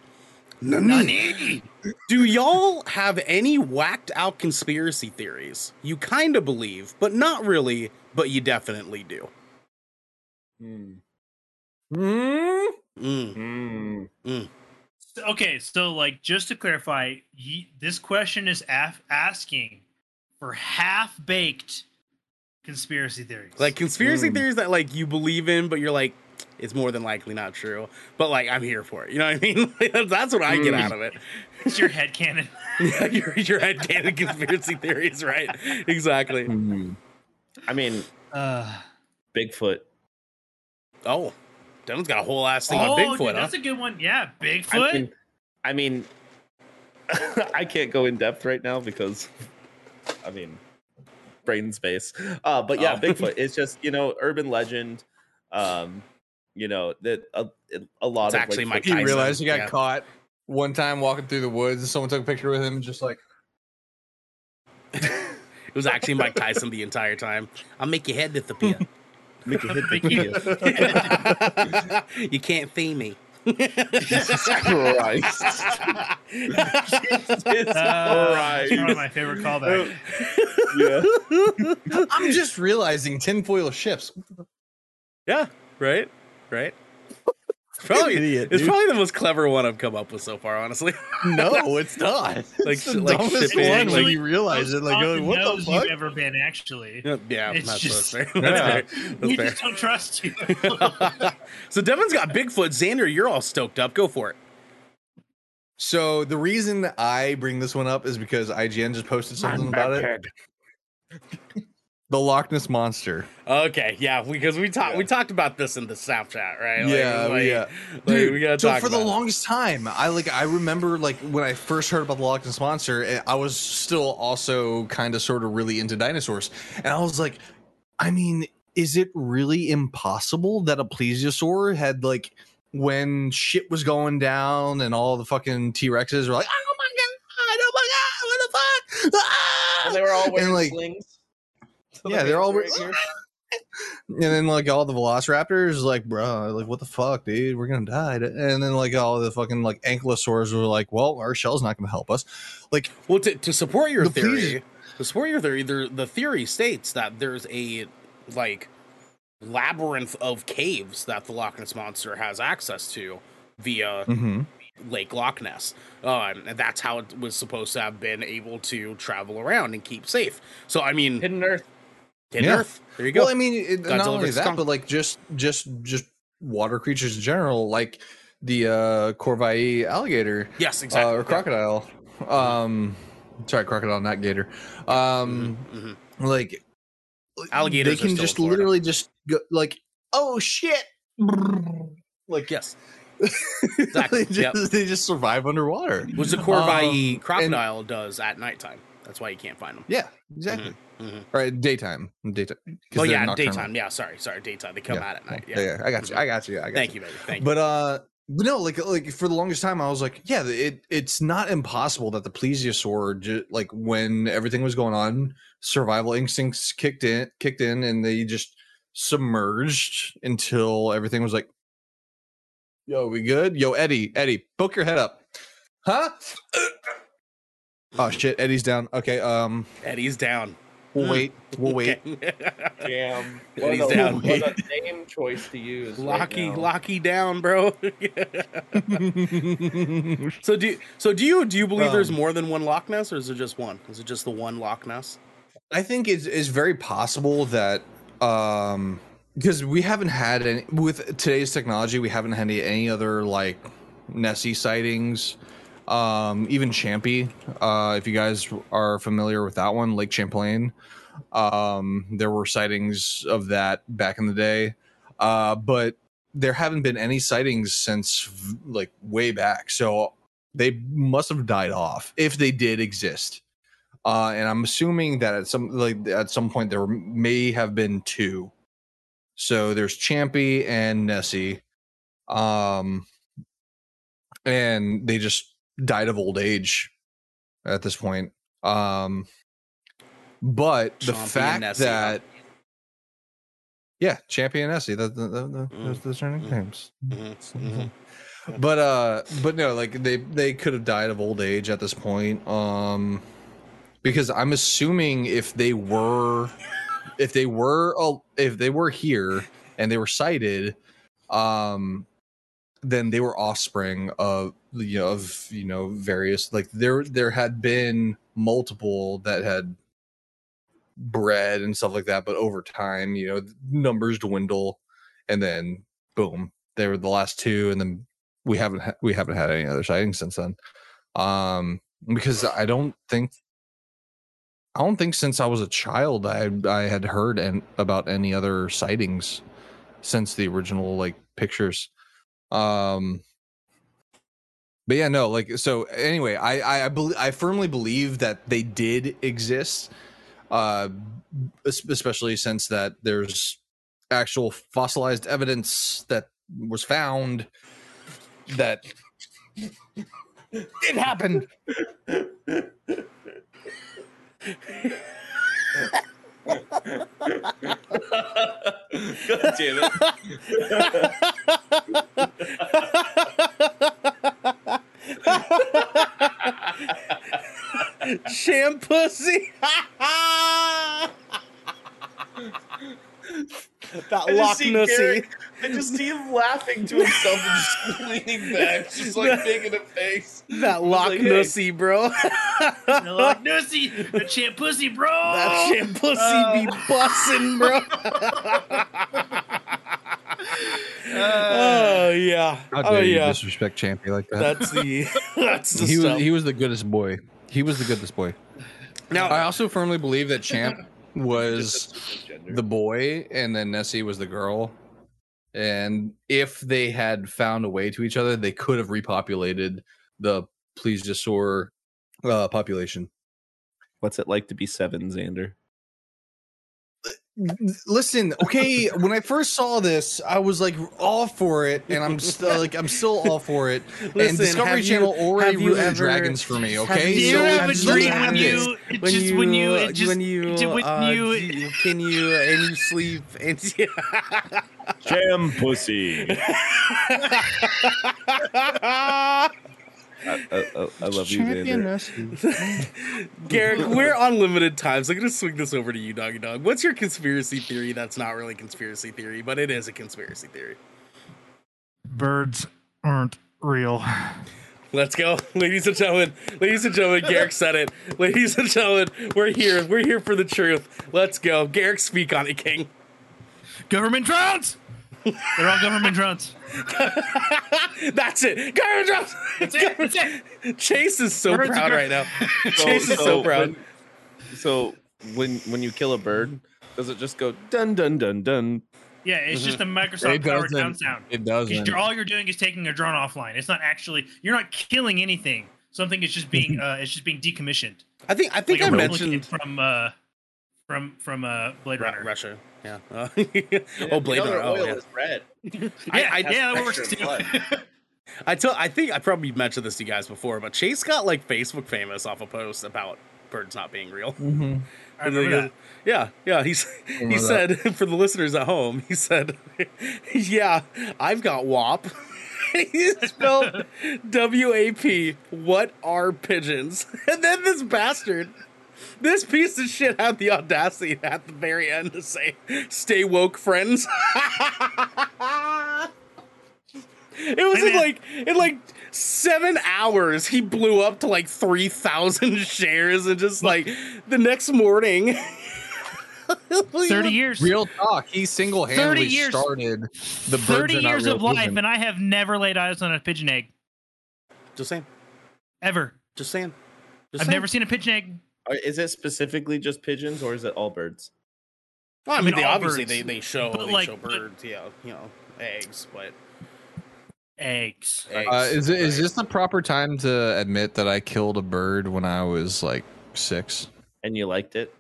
Nani. Do y'all have any whacked out conspiracy theories? You kind of believe, but not really, but you definitely do. Hmm. Hmm? Mm. Hmm. Okay, so like just to clarify, ye, this question is af- asking for half baked conspiracy theories. Like conspiracy Mm. theories that like you believe in, but you're like, it's more than likely not true. But like, I'm here for it. You know what I mean? Like, that's what I get Mm. out of it. it's your head canon. Yeah, your your headcanon conspiracy theories, right? Exactly. Hmm. I mean, Uh, Bigfoot. Oh, Devin's got a whole ass thing oh, on Bigfoot. dude, huh? that's a good one. Yeah, I Bigfoot. mean, I mean, I can't go in depth right now because, I mean, brain space. Uh, but yeah, Oh. Bigfoot. It's just you know urban legend. Um, you know that a, a lot It's of actually like, Mike He Tyson, realized he got yeah. caught one time walking through the woods, and someone took a picture with him, and just like It was actually Mike Tyson the entire time. I'll make your head disappear. Make a hit the hit. you can't see me. Jesus Christ. Jesus Uh, Christ. it's one of my favorite callbacks. yeah. I'm just realizing tinfoil ships. Yeah, right, right. Probably, idiot, it's dude. probably the most clever one I've come up with so far. Honestly, No, it's not. Like- it's the like dumbest shipping, one when like- you realize it. Like, Most you're like, what the knows fuck? you've ever been actually. yeah, yeah It's that's, just- that's fair. Yeah. That's fair. we That's just don't trust you. so Devin's got Bigfoot. Xander, you're all stoked up. Go for it. So the reason I bring this one up is because IGN just posted something about it. The Loch Ness monster. Okay, yeah, because we talked we talked about this in the Snapchat, right? Like, yeah, like, yeah. like, Dude, we gotta so talk for the it. longest time, I like I remember like when I first heard about the Loch Ness monster, eh, I was still also kind of sort of really into dinosaurs, and I was like, I mean, is it really impossible that a plesiosaur had like when shit was going down and all the fucking T Rexes were like, oh my god, oh my god, what the fuck? Ah! And they were all And, wearing like- slings. So Yeah, they're all hands wearing- were right here. And then like all the velociraptors, like, bro, like what the fuck, dude? We're gonna die. And then like all the fucking like ankylosaurs were like, well, our shell's not gonna help us. Like, Well, to, to support your The theory, pleas- to support your theory, there, the theory states that there's a like labyrinth of caves that the Loch Ness monster has access to via Lake Loch Ness, um, and that's how it was supposed to have been able to travel around and keep safe. So, I mean, hidden, Hidden Yeah. Earth. There you go. well, I mean, it, not only that, Kong. but like just just just water creatures in general, like the uh Corvai alligator yes, uh, exactly. or crocodile. Um, sorry, crocodile, not gator. Um, Mhm. like Alligators they can just literally just go like, oh shit. Like Yes, Exactly, they, just, they just survive underwater. which the Corvai Um, crocodile does at nighttime. That's why you can't find them. Yeah, exactly. Mhm. All right, daytime, daytime. 'cause Oh yeah, nocturnal. daytime. Yeah, sorry, sorry, daytime. They come Yeah. out at night. Yeah, Yeah. yeah, I got you. I got you. I got Thank you. you, baby. Thank you. But uh, but no, like like for the longest time, I was like, yeah, it it's not impossible that the plesiosaur, ju- like when everything was going on, survival instincts kicked in, kicked in, and they just submerged until everything was like, yo, we good? Yo, Eddie, Eddie, poke your head up, huh? Oh shit, Eddie's down. Okay, um, Eddie's down. we'll wait, we'll wait. Damn. Yeah, What he's a, down. what a name choice to use. Locky, now. Locky down, bro. so do so do you do you believe there's Um, more than one Loch Ness, or is it just one? Is it just the one Loch Ness? I think it's, it's very possible that um because we haven't had any with today's technology, we haven't had any, any other like Nessie sightings. Um, even Champy, uh, if you guys are familiar with that one, Lake Champlain, um, there were sightings of that back in the day. Uh, but there haven't been any sightings since like way back. So they must have died off if they did exist uh, and I'm assuming that at some like at some point there may have been two. So there's Champy and Nessie, um, and they just died of old age at this point. Um, but the fact Nessie, that yeah, Champy and Nessie, that, that, that, that, Mm, those, are mm, nicknames. Mhm, mhm. But uh, but no, like they they could have died of old age at this point. Um, because I'm assuming if they were, if they were, if they were here and they were sighted, um, then they were offspring of you know of you know various like there there had been multiple that had bred and stuff like that, but over time, you know, numbers dwindle, and then boom, they were the last two, and then we haven't ha- we haven't had any other sightings since then. Um, because I don't think I don't think since I was a child I I had heard and about any other sightings since the original like pictures. Um but yeah, no, like so anyway, I I I, bel I firmly believe that they did exist. Uh especially since that there's actual fossilized evidence that was found that it happened. God damn it. Shampussy. that I Loch Nussy. I just see him laughing to himself and just leaning back, just like making a face. That Loch like, hey. Nussy, bro. They're Nussy, the champ pussy, bro. that Shampussy be uh. bussin', bro. oh yeah. How oh dare you yeah. disrespect Champy like that? That's the that's the he stuff. was he was the goodest boy. He was the goodest boy. now I also firmly believe that Champ was the boy and then Nessie was the girl. And if they had found a way to each other, they could have repopulated the plesiosaur uh, population. What's it like to be seven, Xander? Listen, okay, when I first saw this, I was like all for it, and I'm still like I'm still all for it. and Discovery have you- Channel already you ruined ever- dragons for me. Okay, Do you So have a dream when you, it just when you, it just, when you, it- when uh, you, do you- can you and you sleep and Jam pussy. I, I, I, I love you, Xander. Garrick, we're on limited time, so I'm gonna swing this over to you, doggy dog. What's your conspiracy theory that's not really conspiracy theory, but it is a conspiracy theory? birds aren't real. Let's go, ladies and gentlemen. Ladies and gentlemen, Garrick said it. Ladies and gentlemen, we're here. We're here for the truth. Let's go, Garrick. Speak on it, King. Government drones. They're all government drones. That's it. Garrick drops. That's it. That's it. Chase is so Birds proud right now. Chase is so proud. When, so when when you kill a bird, does it just go dun dun dun dun? Yeah, it's just a Microsoft powered down sound. It doesn't. you're, all you're doing is taking a drone offline. It's not actually you're not killing anything. Something is just being uh, it's just being decommissioned. I think I think Like I a replicant mentioned from uh from from uh Blade Runner. Russia. Yeah. Uh, oh, Blade You know Runner. their Oh, oil yeah. is red. Yeah, I- yeah, that works too. I tell. I think I probably mentioned this to you guys before, but Chase got like Facebook famous off a post about birds not being real. Mhm. I remember that. Yeah, yeah. He's he remember said for the listeners at home, he said, "Yeah, I've got WAP." he spelled W A P. What are pigeons? And then this bastard, this piece of shit, had the audacity at the very end to say, "Stay woke, friends." It was in like in like seven hours. He blew up to like three thousand shares, and just like the next morning, Thirty years. Real talk. He single 30 handedly started the Thirty years real of life, movement. and I have never laid eyes on a pigeon egg Just saying, ever. just saying. Just I've saying. never seen a pigeon egg. Are- Is it specifically just pigeons or is it all birds? Well, I I mean, mean, they obviously birds, they, they show they like, show but- birds, yeah, you know, eggs, but Eggs. eggs. Uh, is it is right. this the proper time to admit that I killed a bird when I was like six? And you liked it?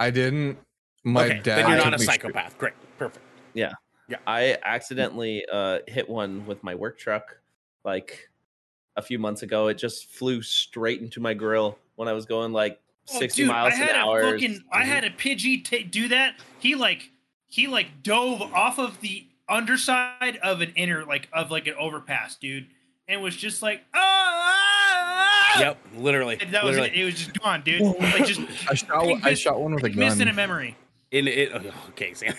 I didn't. My okay, dad. then you're not a me straight- psychopath. Great, perfect. Yeah, yeah. I accidentally uh, hit one with my work truck like a few months ago. It just flew straight into my grill when I was going like Oh, 60 dude, miles I had an a hour. fucking, I had a Pidgey ta do that. He like, he like dove off of the underside of an inner, like of like an overpass, dude, and was just like, ah, ah, ah. Yep, literally, And that was it. It was just gone, dude. Like just I shot. one- I shot one with a missed in a memory. In it, oh, okay, Sam.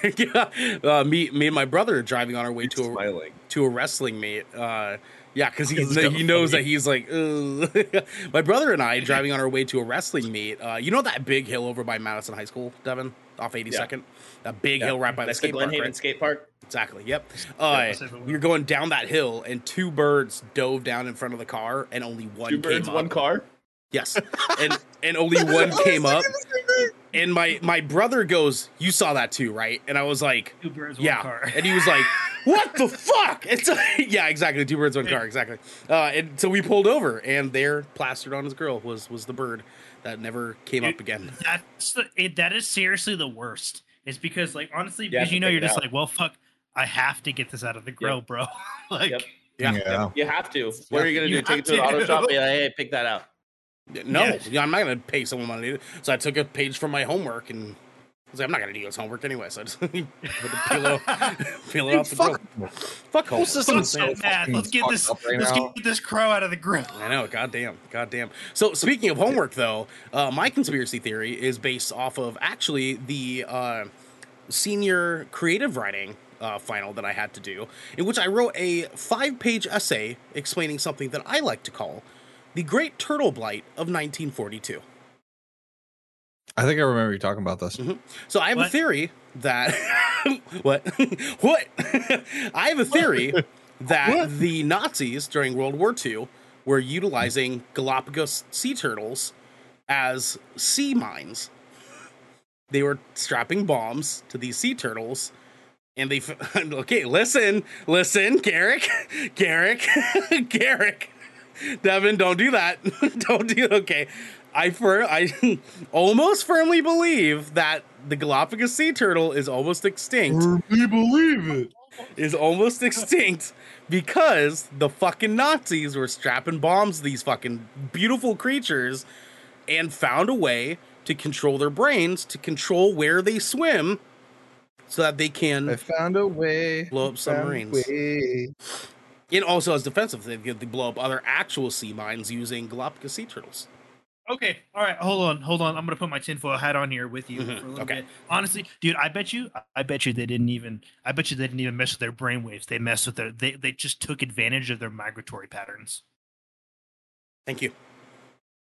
uh, me, me and my brother are driving on our way to a, smiling. to a wrestling meet. Uh, yeah, because he knows funny. that he's like, my brother and I driving on our way to a wrestling meet. Uh, you know that big hill over by Madison High School, Devin, off 82nd. That big hill right by the Next to skate park. Glenhaven right? skate park. Exactly. Yep. Uh, we were going down that hill, and two birds dove down in front of the car, and only one Two came birds, up. one car. Yes, and and only one came up, and my my brother goes, "You saw that too, right?" And I was like, Two birds, one "Yeah," car. and he was like, "What the fuck?" It's yeah, exactly. Two birds, one car, exactly. Uh, and so we pulled over, and there, plastered on his grill, was was the bird that never came up again. That's the, it, that is seriously the worst. It's because like honestly, because to you know you're just out. like, well, fuck, I have to get this out of the grill, bro. like, Yep. Yeah. You have to. What are you gonna You do? Take it to have the auto shop? Be like, hey, pick that out. No, Yeah. yeah, I'm not gonna pay someone money. to- So I took a page from my homework and I was like, I'm not gonna do this homework anyway. So I just put the pillow, it, off- peel it off the grill. Fuck. Fuck Whole homework. system I'm so so mad. Let's get this. up right let's now. get this crow out of the grill. I know, goddamn, goddamn. So speaking of homework, though, uh, my conspiracy theory is based off of actually the uh, senior creative writing uh, final that I had to do, in which I wrote a five-page essay explaining something that I like to call the Great Turtle Blight of 1942. I think I remember you talking about this. Mm-hmm. So I have a theory that what what I have a theory that the Nazis during World War II were utilizing Galapagos sea turtles as sea mines. They were strapping bombs to these sea turtles. And they, f- okay, listen, listen, Garrick, Garrick, Garrick, Devin, don't do that. don't do Okay, I for I almost firmly believe that the Galapagos sea turtle is almost extinct. We believe it. Is almost extinct because the fucking Nazis were strapping bombs to these fucking beautiful creatures and found a way to control their brains to control where they swim so that they can I found a way. Blow up found a submarines. And also as defensive they they blow up other actual sea mines using Galapagos sea turtles. Okay, all right, hold on, hold on. I'm gonna put my tinfoil hat on here with you Mhm, for a little okay. bit. Honestly, dude, I bet you, I bet you they didn't even, I bet you they didn't even mess with their brainwaves. They messed with their, they, they just took advantage of their migratory patterns. Thank you.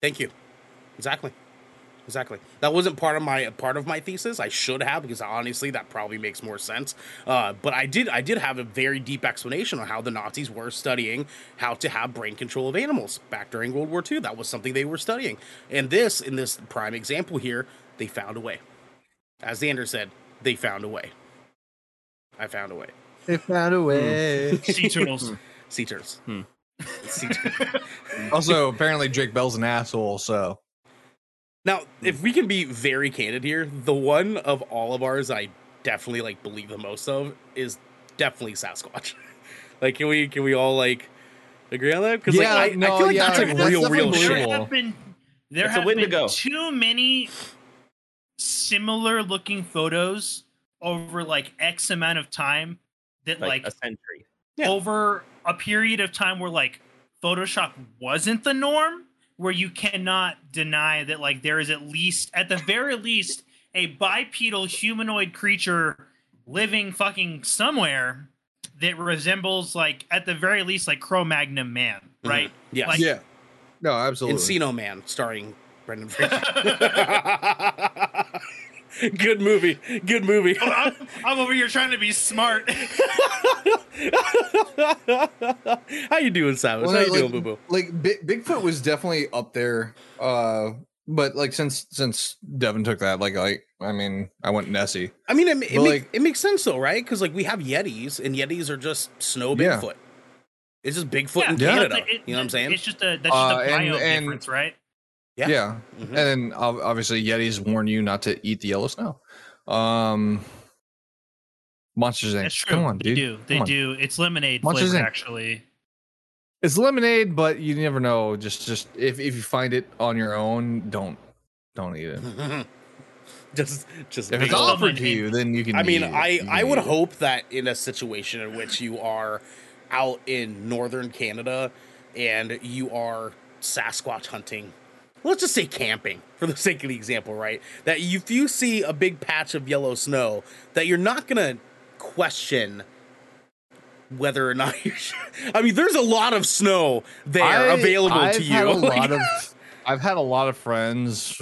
Thank you. Exactly. Exactly. That wasn't part of my part of my thesis. I should have because honestly, that probably makes more sense. Uh, but I did I did have a very deep explanation on how the Nazis were studying how to have brain control of animals back during World War II. That was something they were studying. And this, in this prime example here, they found a way. As Xander said, they found a way. I found a way. They found a way. Sea turtles. Sea turtles. Hmm. Sea turtles. also, apparently Drake Bell's an asshole. So Now, hmm. if we can be very candid here, the one of all of ours I definitely like believe the most of is definitely Sasquatch. like, can we can we all like agree on that? Because Yeah, like, I, I no, feel like yeah, that's like that's real, real shit. there believable. have been, there It's have been Wendigo. too many similar looking photos over like X amount of time that Like, like a century. Yeah. over a period of time where like Photoshop wasn't the norm, where you cannot deny that like there is at least, at the very least, a bipedal humanoid creature living fucking somewhere that resembles like at the very least like Cro-Magnon man, Mhm. right? Yes. Like- yeah, no, absolutely. Encino Man, starring Brendan Fraser. Good movie. Good movie. I'm, I'm over here trying to be smart. How you doing, Savage? Well, How you like, doing, Boo Boo? like Bi- Bigfoot was definitely up there. Uh, but like since since Devin took that, like like I mean, I went Nessie. I mean, it, it, make- like- it makes sense though, right? Because like we have Yetis, and Yetis are just snow Yeah. Bigfoot. It's just Bigfoot in Yeah, Canada. it- you know what I'm saying? It's just a that's just Uh, a and- bio and- difference, right? Yeah. Yeah, Mhm. and then obviously Yetis warn you not to eat the yellow snow. Um, Monsters Inc. That's true. Come on, they dude. do. They Come on. do. It's lemonade Monsters, flavor, Inc. actually. It's lemonade, but you never know. Just just if if you find it on your own, don't don't eat it. just, just. If it's offered to you, then you can. I mean, eat it. I I would eat it. hope that in a situation in which you are out in northern Canada and you are Sasquatch hunting, let's just say camping for the sake of the example, right? That if you see a big patch of yellow snow, that you're not gonna question whether or not you. Should. I mean, there's a lot of snow there I- available I've to had you. a Like- lot of. I've had a lot of friends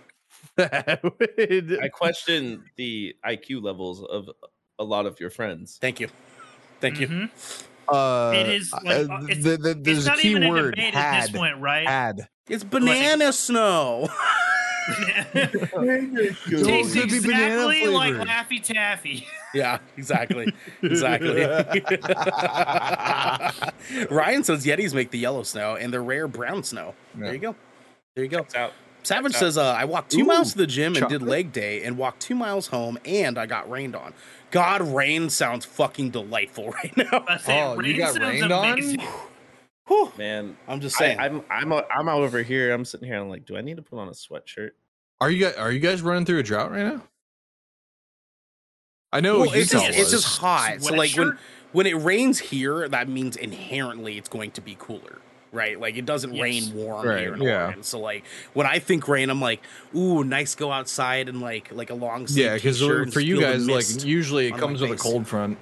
that would. I question the IQ levels of a lot of your friends. Thank you, thank you. Mm-hmm. Uh, It is, like, uh, uh, it's- the, the, It's there's a not key even a word. debate Had. at this point, right? Had. It's banana snow. Tastes Could be banana exactly like. Laffy Taffy. yeah, exactly. Exactly. Ryan says Yetis make the yellow snow and the rare brown snow. There you go. There you go. It's out. Savage That's says, uh, I walked two Ooh, miles to the gym and did leg day and walked two miles home and I got rained on. God, rain sounds fucking delightful right now. I say, Oh, you got sounds rained on? amazing. Whew. Man, I'm just I, saying. I'm I'm a, I'm out over here. I'm sitting here. I'm like, do I need to put on a sweatshirt? Are you guys are you guys running through a drought right now? I know well, it's just, it's just hot. So like when when it rains here, that means inherently it's going to be cooler, right? Like it doesn't Yes. rain warm Right, here in yeah. Oregon. So like when I think rain, I'm like, ooh, nice go outside and like like a long sleeve yeah, because for you guys, like usually it comes with a cold front.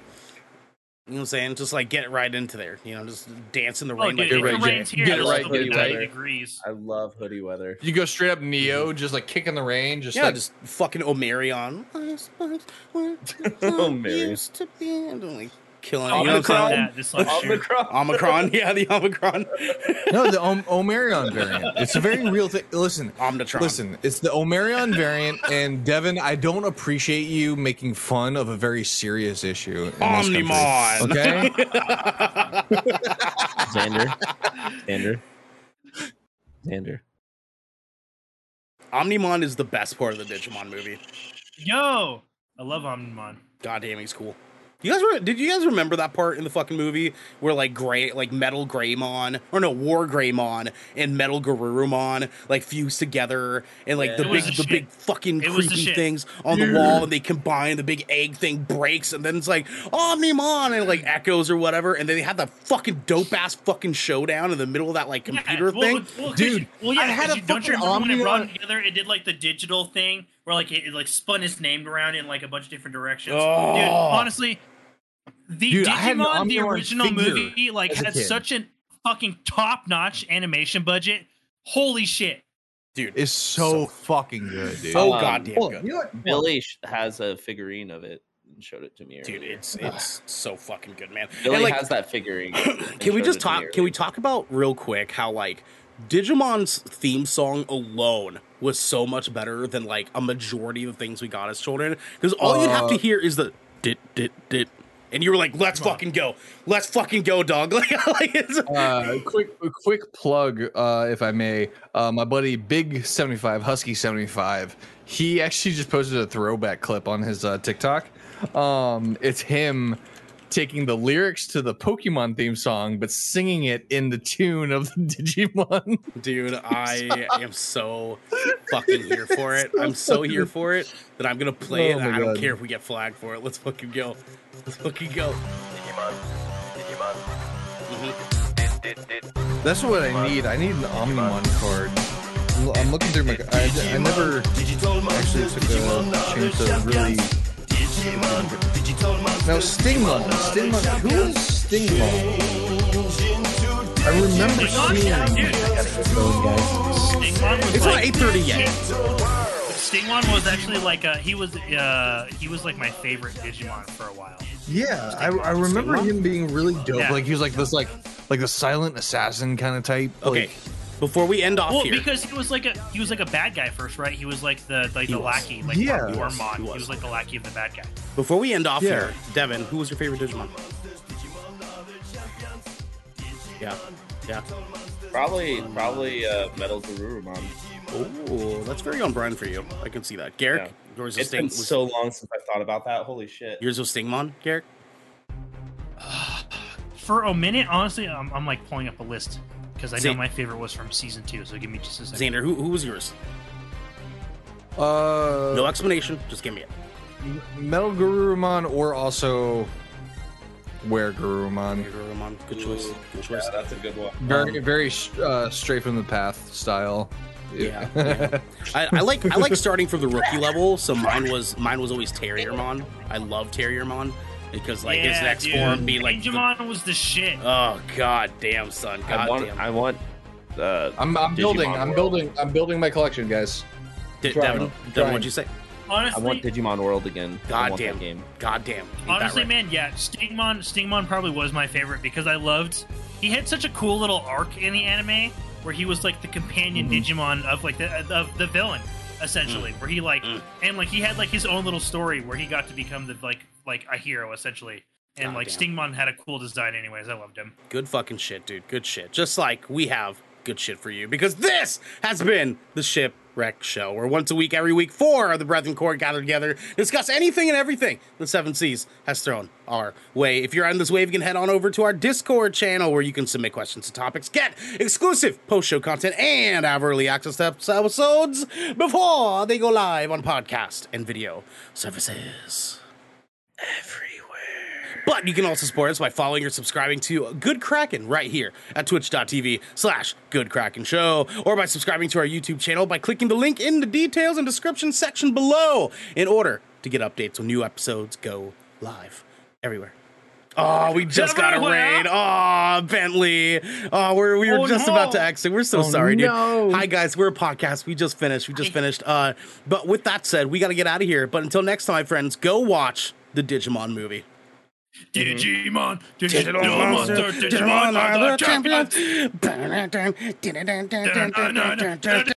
you know what I'm saying? Just like get it right into there, you know, just dance in the Oh, rain. dude, like if right, it Jay. Get it right, still be get 90 degrees. I love hoodie weather. You go straight up Neo, mm-hmm. just like kicking the rain, just yeah, like just fucking Omarion. Omarion. Used to be and like killing. Oh, You know what I'm saying? that, this like. Omicron. Omicron, yeah, the Omicron. no the Om- Omarion variant. It's a very real thing. Listen, Omnitron. listen, it's the Omarion variant, and Devin, I don't appreciate you making fun of a very serious issue. in this country, Omnimon. Okay, Xander. Xander. Xander. Omnimon is the best part of the Digimon movie. Yo, I love Omnimon. God damn, he's cool. You guys were? Did you guys remember that part in the fucking movie where like gray, like Metal Greymon, or no, War Greymon and Metal Garurumon like fused together, and like Yeah. the big, the, shit. big fucking It creepy things on the wall, and they combine. The big egg thing breaks, and then it's like Omnimon, and like echoes or whatever, and then they had the fucking dope ass fucking showdown in the middle of that like computer yeah, thing. well, well, Dude, you- Well, yeah, I had a fucking when it brought Omnimon- together? It did like the digital thing where like it, it like spun his name around in like a bunch of different directions. Oh. Dude, honestly, the Dude, I had an Digimon, the original movie, like as a had such a fucking top notch animation budget. Holy shit! Dude, it's so fucking good, dude. so Um, goddamn Hold good. you know what? Billy has a figurine of it and showed it to me. Dude, it's it's so fucking good, man. Billy And, like, has that figurine. can we just it to me talk? Can we talk about real quick how like Digimon's theme song alone was so much better than like a majority of the things we got as children? Because all you have to Uh, hear is the dit dit dit, and you were like, "Let's fucking go, let's fucking go, dog!" Like, uh, quick, quick plug, uh, if I may. Uh, my buddy Big Seventy Five Husky Seventy Five. He actually just posted a throwback clip on his uh, TikTok. Um, it's him taking the lyrics to the Pokemon theme song, but singing it in the tune of the Digimon. dude, I am so fucking here for it. I'm so here for it that I'm gonna play it. Oh And my I don't God. care if we get flagged for it. Let's fucking go. Let's fucking go. Digimon. Digimon. That's what I need. I need an Omnimon card. I'm- I'm looking through my. I, I never actually took a chance to really. Now Stingmon, Stingmon, who is Stingmon? I remember Stingmon? seeing. Dude, Stingmon was It's not like 8:30 yet. Stingmon was actually like a he was uh he was like my favorite Digimon for a while. Yeah, I, I remember Stingmon? him being really dope. Yeah. Like he was like this, like like the silent assassin kind of type. Okay, Like, before we end off Well, here, because he was like a he was like a bad guy first, right? He was like the like He the was. lackey, like Yeah. yeah, He was. Wormmon. He He was. was. like the lackey of the bad guy. before we end off Yeah. here, Devin, who was your favorite Digimon? Yeah, yeah. Probably, probably uh, Metal Garurumon. Oh, that's very on brand for you. I can see that. Garrick, Yeah. yours was It's Sting. been so long since I thought about that. Holy shit! yours was Stingmon, Garrick. For a minute, honestly, I'm, I'm like pulling up a list because I know my favorite was from season two. So give me just a second. Xander, who, who was yours? uh, No explanation. Just give me it. Metal Garurumon or also Were Garurumon. Garurumon. Good choice. Good choice. Yeah, that's a good one. Very very uh, straight from the path style. Yeah, yeah. I, I like I like starting from the rookie level. So mine was mine was always Terriermon. I love Terriermon because like his next dude. form be like the- Digimon was the shit. oh god damn son god I want, damn I want. Uh, I'm, I'm Digimon building. I'm World. building. I'm building my collection, guys. D- Devin, Devin what'd you say honestly, I want Digimon World again. I want that Goddamn. game. Goddamn. Ain't that honestly, right? man, yeah, Stingmon, Stingmon probably was my favorite because I loved. He had such a cool little arc in the anime where he was like the companion Mm-hmm. Digimon of like the of the villain, essentially. Where he like Mm. and like he had like his own little story where he got to become the like like a hero essentially. And like Goddamn. Stingmon had a cool design, anyways. I loved him. Good fucking shit, dude. Good shit. Just like we have good shit for you because this has been the Shipwreck Show, where once a week, every week, four of the Brethren Court gather together, discuss anything and everything the Seven Seas has thrown our way. If you're on this wave, you can head on over to our Discord channel where you can submit questions and topics, get exclusive post show content, and have early access to episodes before they go live on podcast and video services everywhere. But you can also support us by following or subscribing to Good Kraken right here at twitch.tv slash Good Kraken Show, or by subscribing to our YouTube channel by clicking the link in the details and description section below in order to get updates when new episodes go live everywhere. Oh, we just got a raid. Oh, Bentley. Oh, we're, we were Oh, just no. about to exit. We're so Oh, sorry, dude. no. Hi, guys. We're a podcast. We just finished. We just finished. Uh, but with that said, we got to get out of here. But until next time, friends, go watch the Digimon movie. Digimon, Digital Digimon, monster, Digimon are the champions. champions.